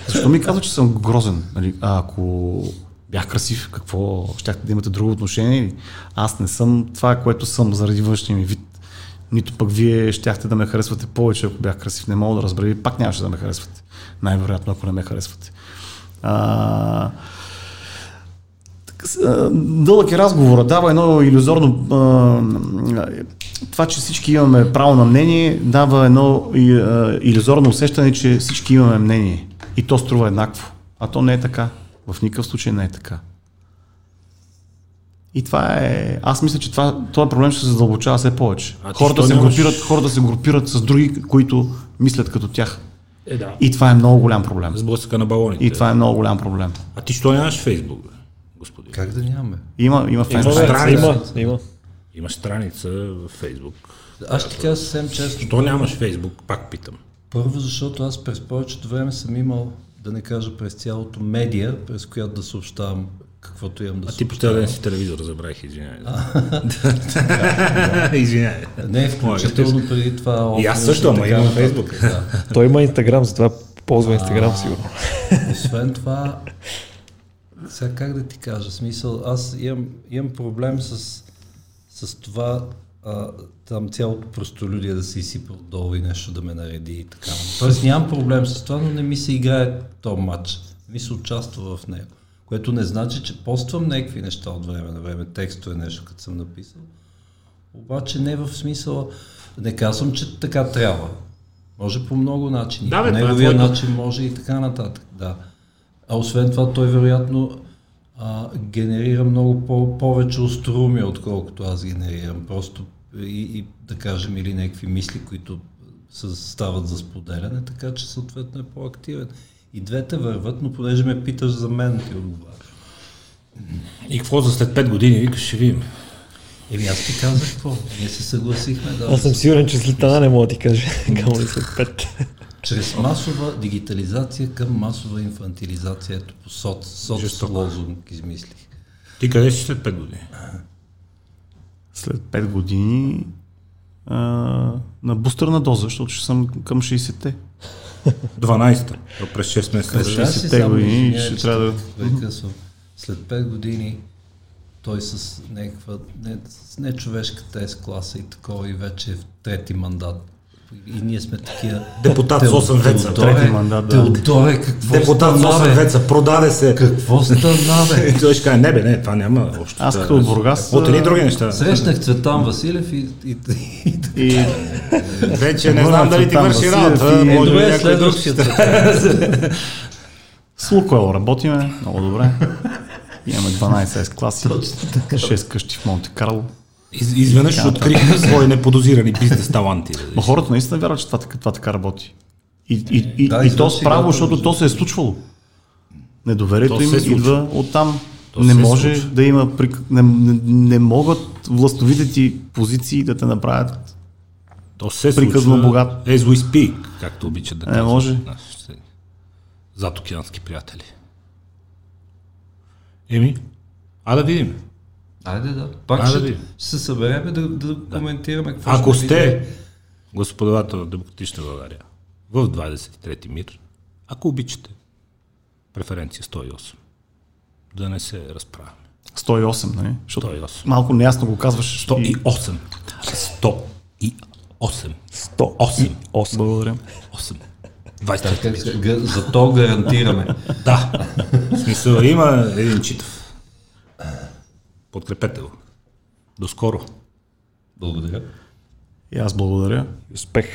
защо ми казват, че съм грозен? Нали? А ако бях красив, какво, щяхте да имате друго отношение? Аз не съм това, което съм заради външния ми вид. Нито пък вие щяхте да ме харесвате повече, ако бях красив. Не мога да разбера, и пак нямаше да ме харесвате. Най-вероятно, ако не ме харесвате. А, дълъг е разговора, дава едно иллюзорно... Това, че всички имаме право на мнение, дава едно иллюзорно усещане, че всички имаме мнение. И то струва еднакво. А то не е така. В никакъв случай не е така. И това е... Аз мисля, че това, този проблем ще се задълбочава все повече. А Хората се, нямаш- групират, хората се групират с други, които мислят като тях. Е, да. И това е много голям проблем. Сблъсъка на балоните. И това е много голям проблем. А ти що нямаш Фейсбук, бе, господин? Как да нямаме? Има, има Има, бе. страница. Има, има. Имаш страница в Фейсбук. Аз ще ти кажа съвсем честно. Що нямаш Фейсбук, пак питам. Първо, защото аз през повечето време съм имал, да не кажа през цялото медия, през която да съобщавам каквото имам да А ти по цял ден си телевизор, забравих, извинявай. *laughs* извинявай. Не, включително преди това. И аз също, ама имам. Фейсбук. *laughs* Той има Инстаграм, затова ползва Инстаграм сигурно. Освен това, сега как да ти кажа, смисъл, аз имам, имам проблем с, с това а, там цялото простолюдие да се изсипа отдолу и нещо да ме нареди и така. Тоест нямам проблем с това, но не ми се играе този матч. Не ми се участва в него. Което не значи, че поствам някакви неща от време на време, текстове, нещо, като съм написал. Обаче не в смисъла, не казвам, че така трябва. Може по много начини. Да, бе, е неговия твоето. начин може и така нататък. Да. А освен това, той вероятно а, генерира много по- повече острумия, отколкото аз генерирам. Просто и, и да кажем, или някакви мисли, които стават за споделяне, така че съответно е по-активен. И двете върват, но понеже ме питаш за мен, ти отговаряш. И какво за след 5 години, викаш, ще видим. Еми аз ти казах какво. Ние се съгласихме да. Аз съм сигурен, че след това не мога да ти кажа, *laughs* камо ли след пет. Чрез масова дигитализация към масова инфантилизация, ето по соц, соц Жестоко. лозунг измислих. Ти къде си след 5 години? След 5 години а, на бустерна доза, защото ще съм към 60-те. 12-та. То През 6 месеца. През Представя си 60-те само, години ще трябва да-. След 5 години той с някаква не, с нечовешката С-класа и такова и вече е в трети мандат. И ние сме такива... Депутат с 8 веца. Трети мандат, да. Теодоре, какво Депутат с стана, 8 бе? веца, продаде се. Какво стана, бе? *laughs* И той ще каже, не бе, не, това няма общо. Аз като е- от Бургас, От едни други неща. Срещнах Цветан Василев и, и, и, и Вече не знам дали ти върши работа. и- е, Може би някой друг ще следващия с Лукойл работиме много добре. Имаме 12 S класи, 6 къщи в Монте Карло. Из, изведнъж открихме свои неподозирани бизнес таланти. да хората наистина вярват, че това, така- това така работи. И, и, и, Да, и то извърши справо, защото да. то се е случвало. Недоверието То им случва. идва оттам. То не се може случва. да има... Не, не, не могат властовите ти позиции да те направят То се приказно случва богат. As we speak, както обичат да Не казват може. нашите задокеански приятели. Еми, а да видим. Айде да. Пак Айде да ще, ще се съберем да, да, коментираме какво Ако ще сте видим. господавател на Демократична България в 23-ти мир, ако обичате, преференция 108. Да не се разправяме. 108, нали? Защото 108. малко неясно го казваш. и- 108. 108. 100. 8. Благодаря. 8. 23 Как се- га- За то гарантираме. Да. В смисъл, има един читав. Подкрепете го. До скоро. Благодаря. И аз благодаря. Успех.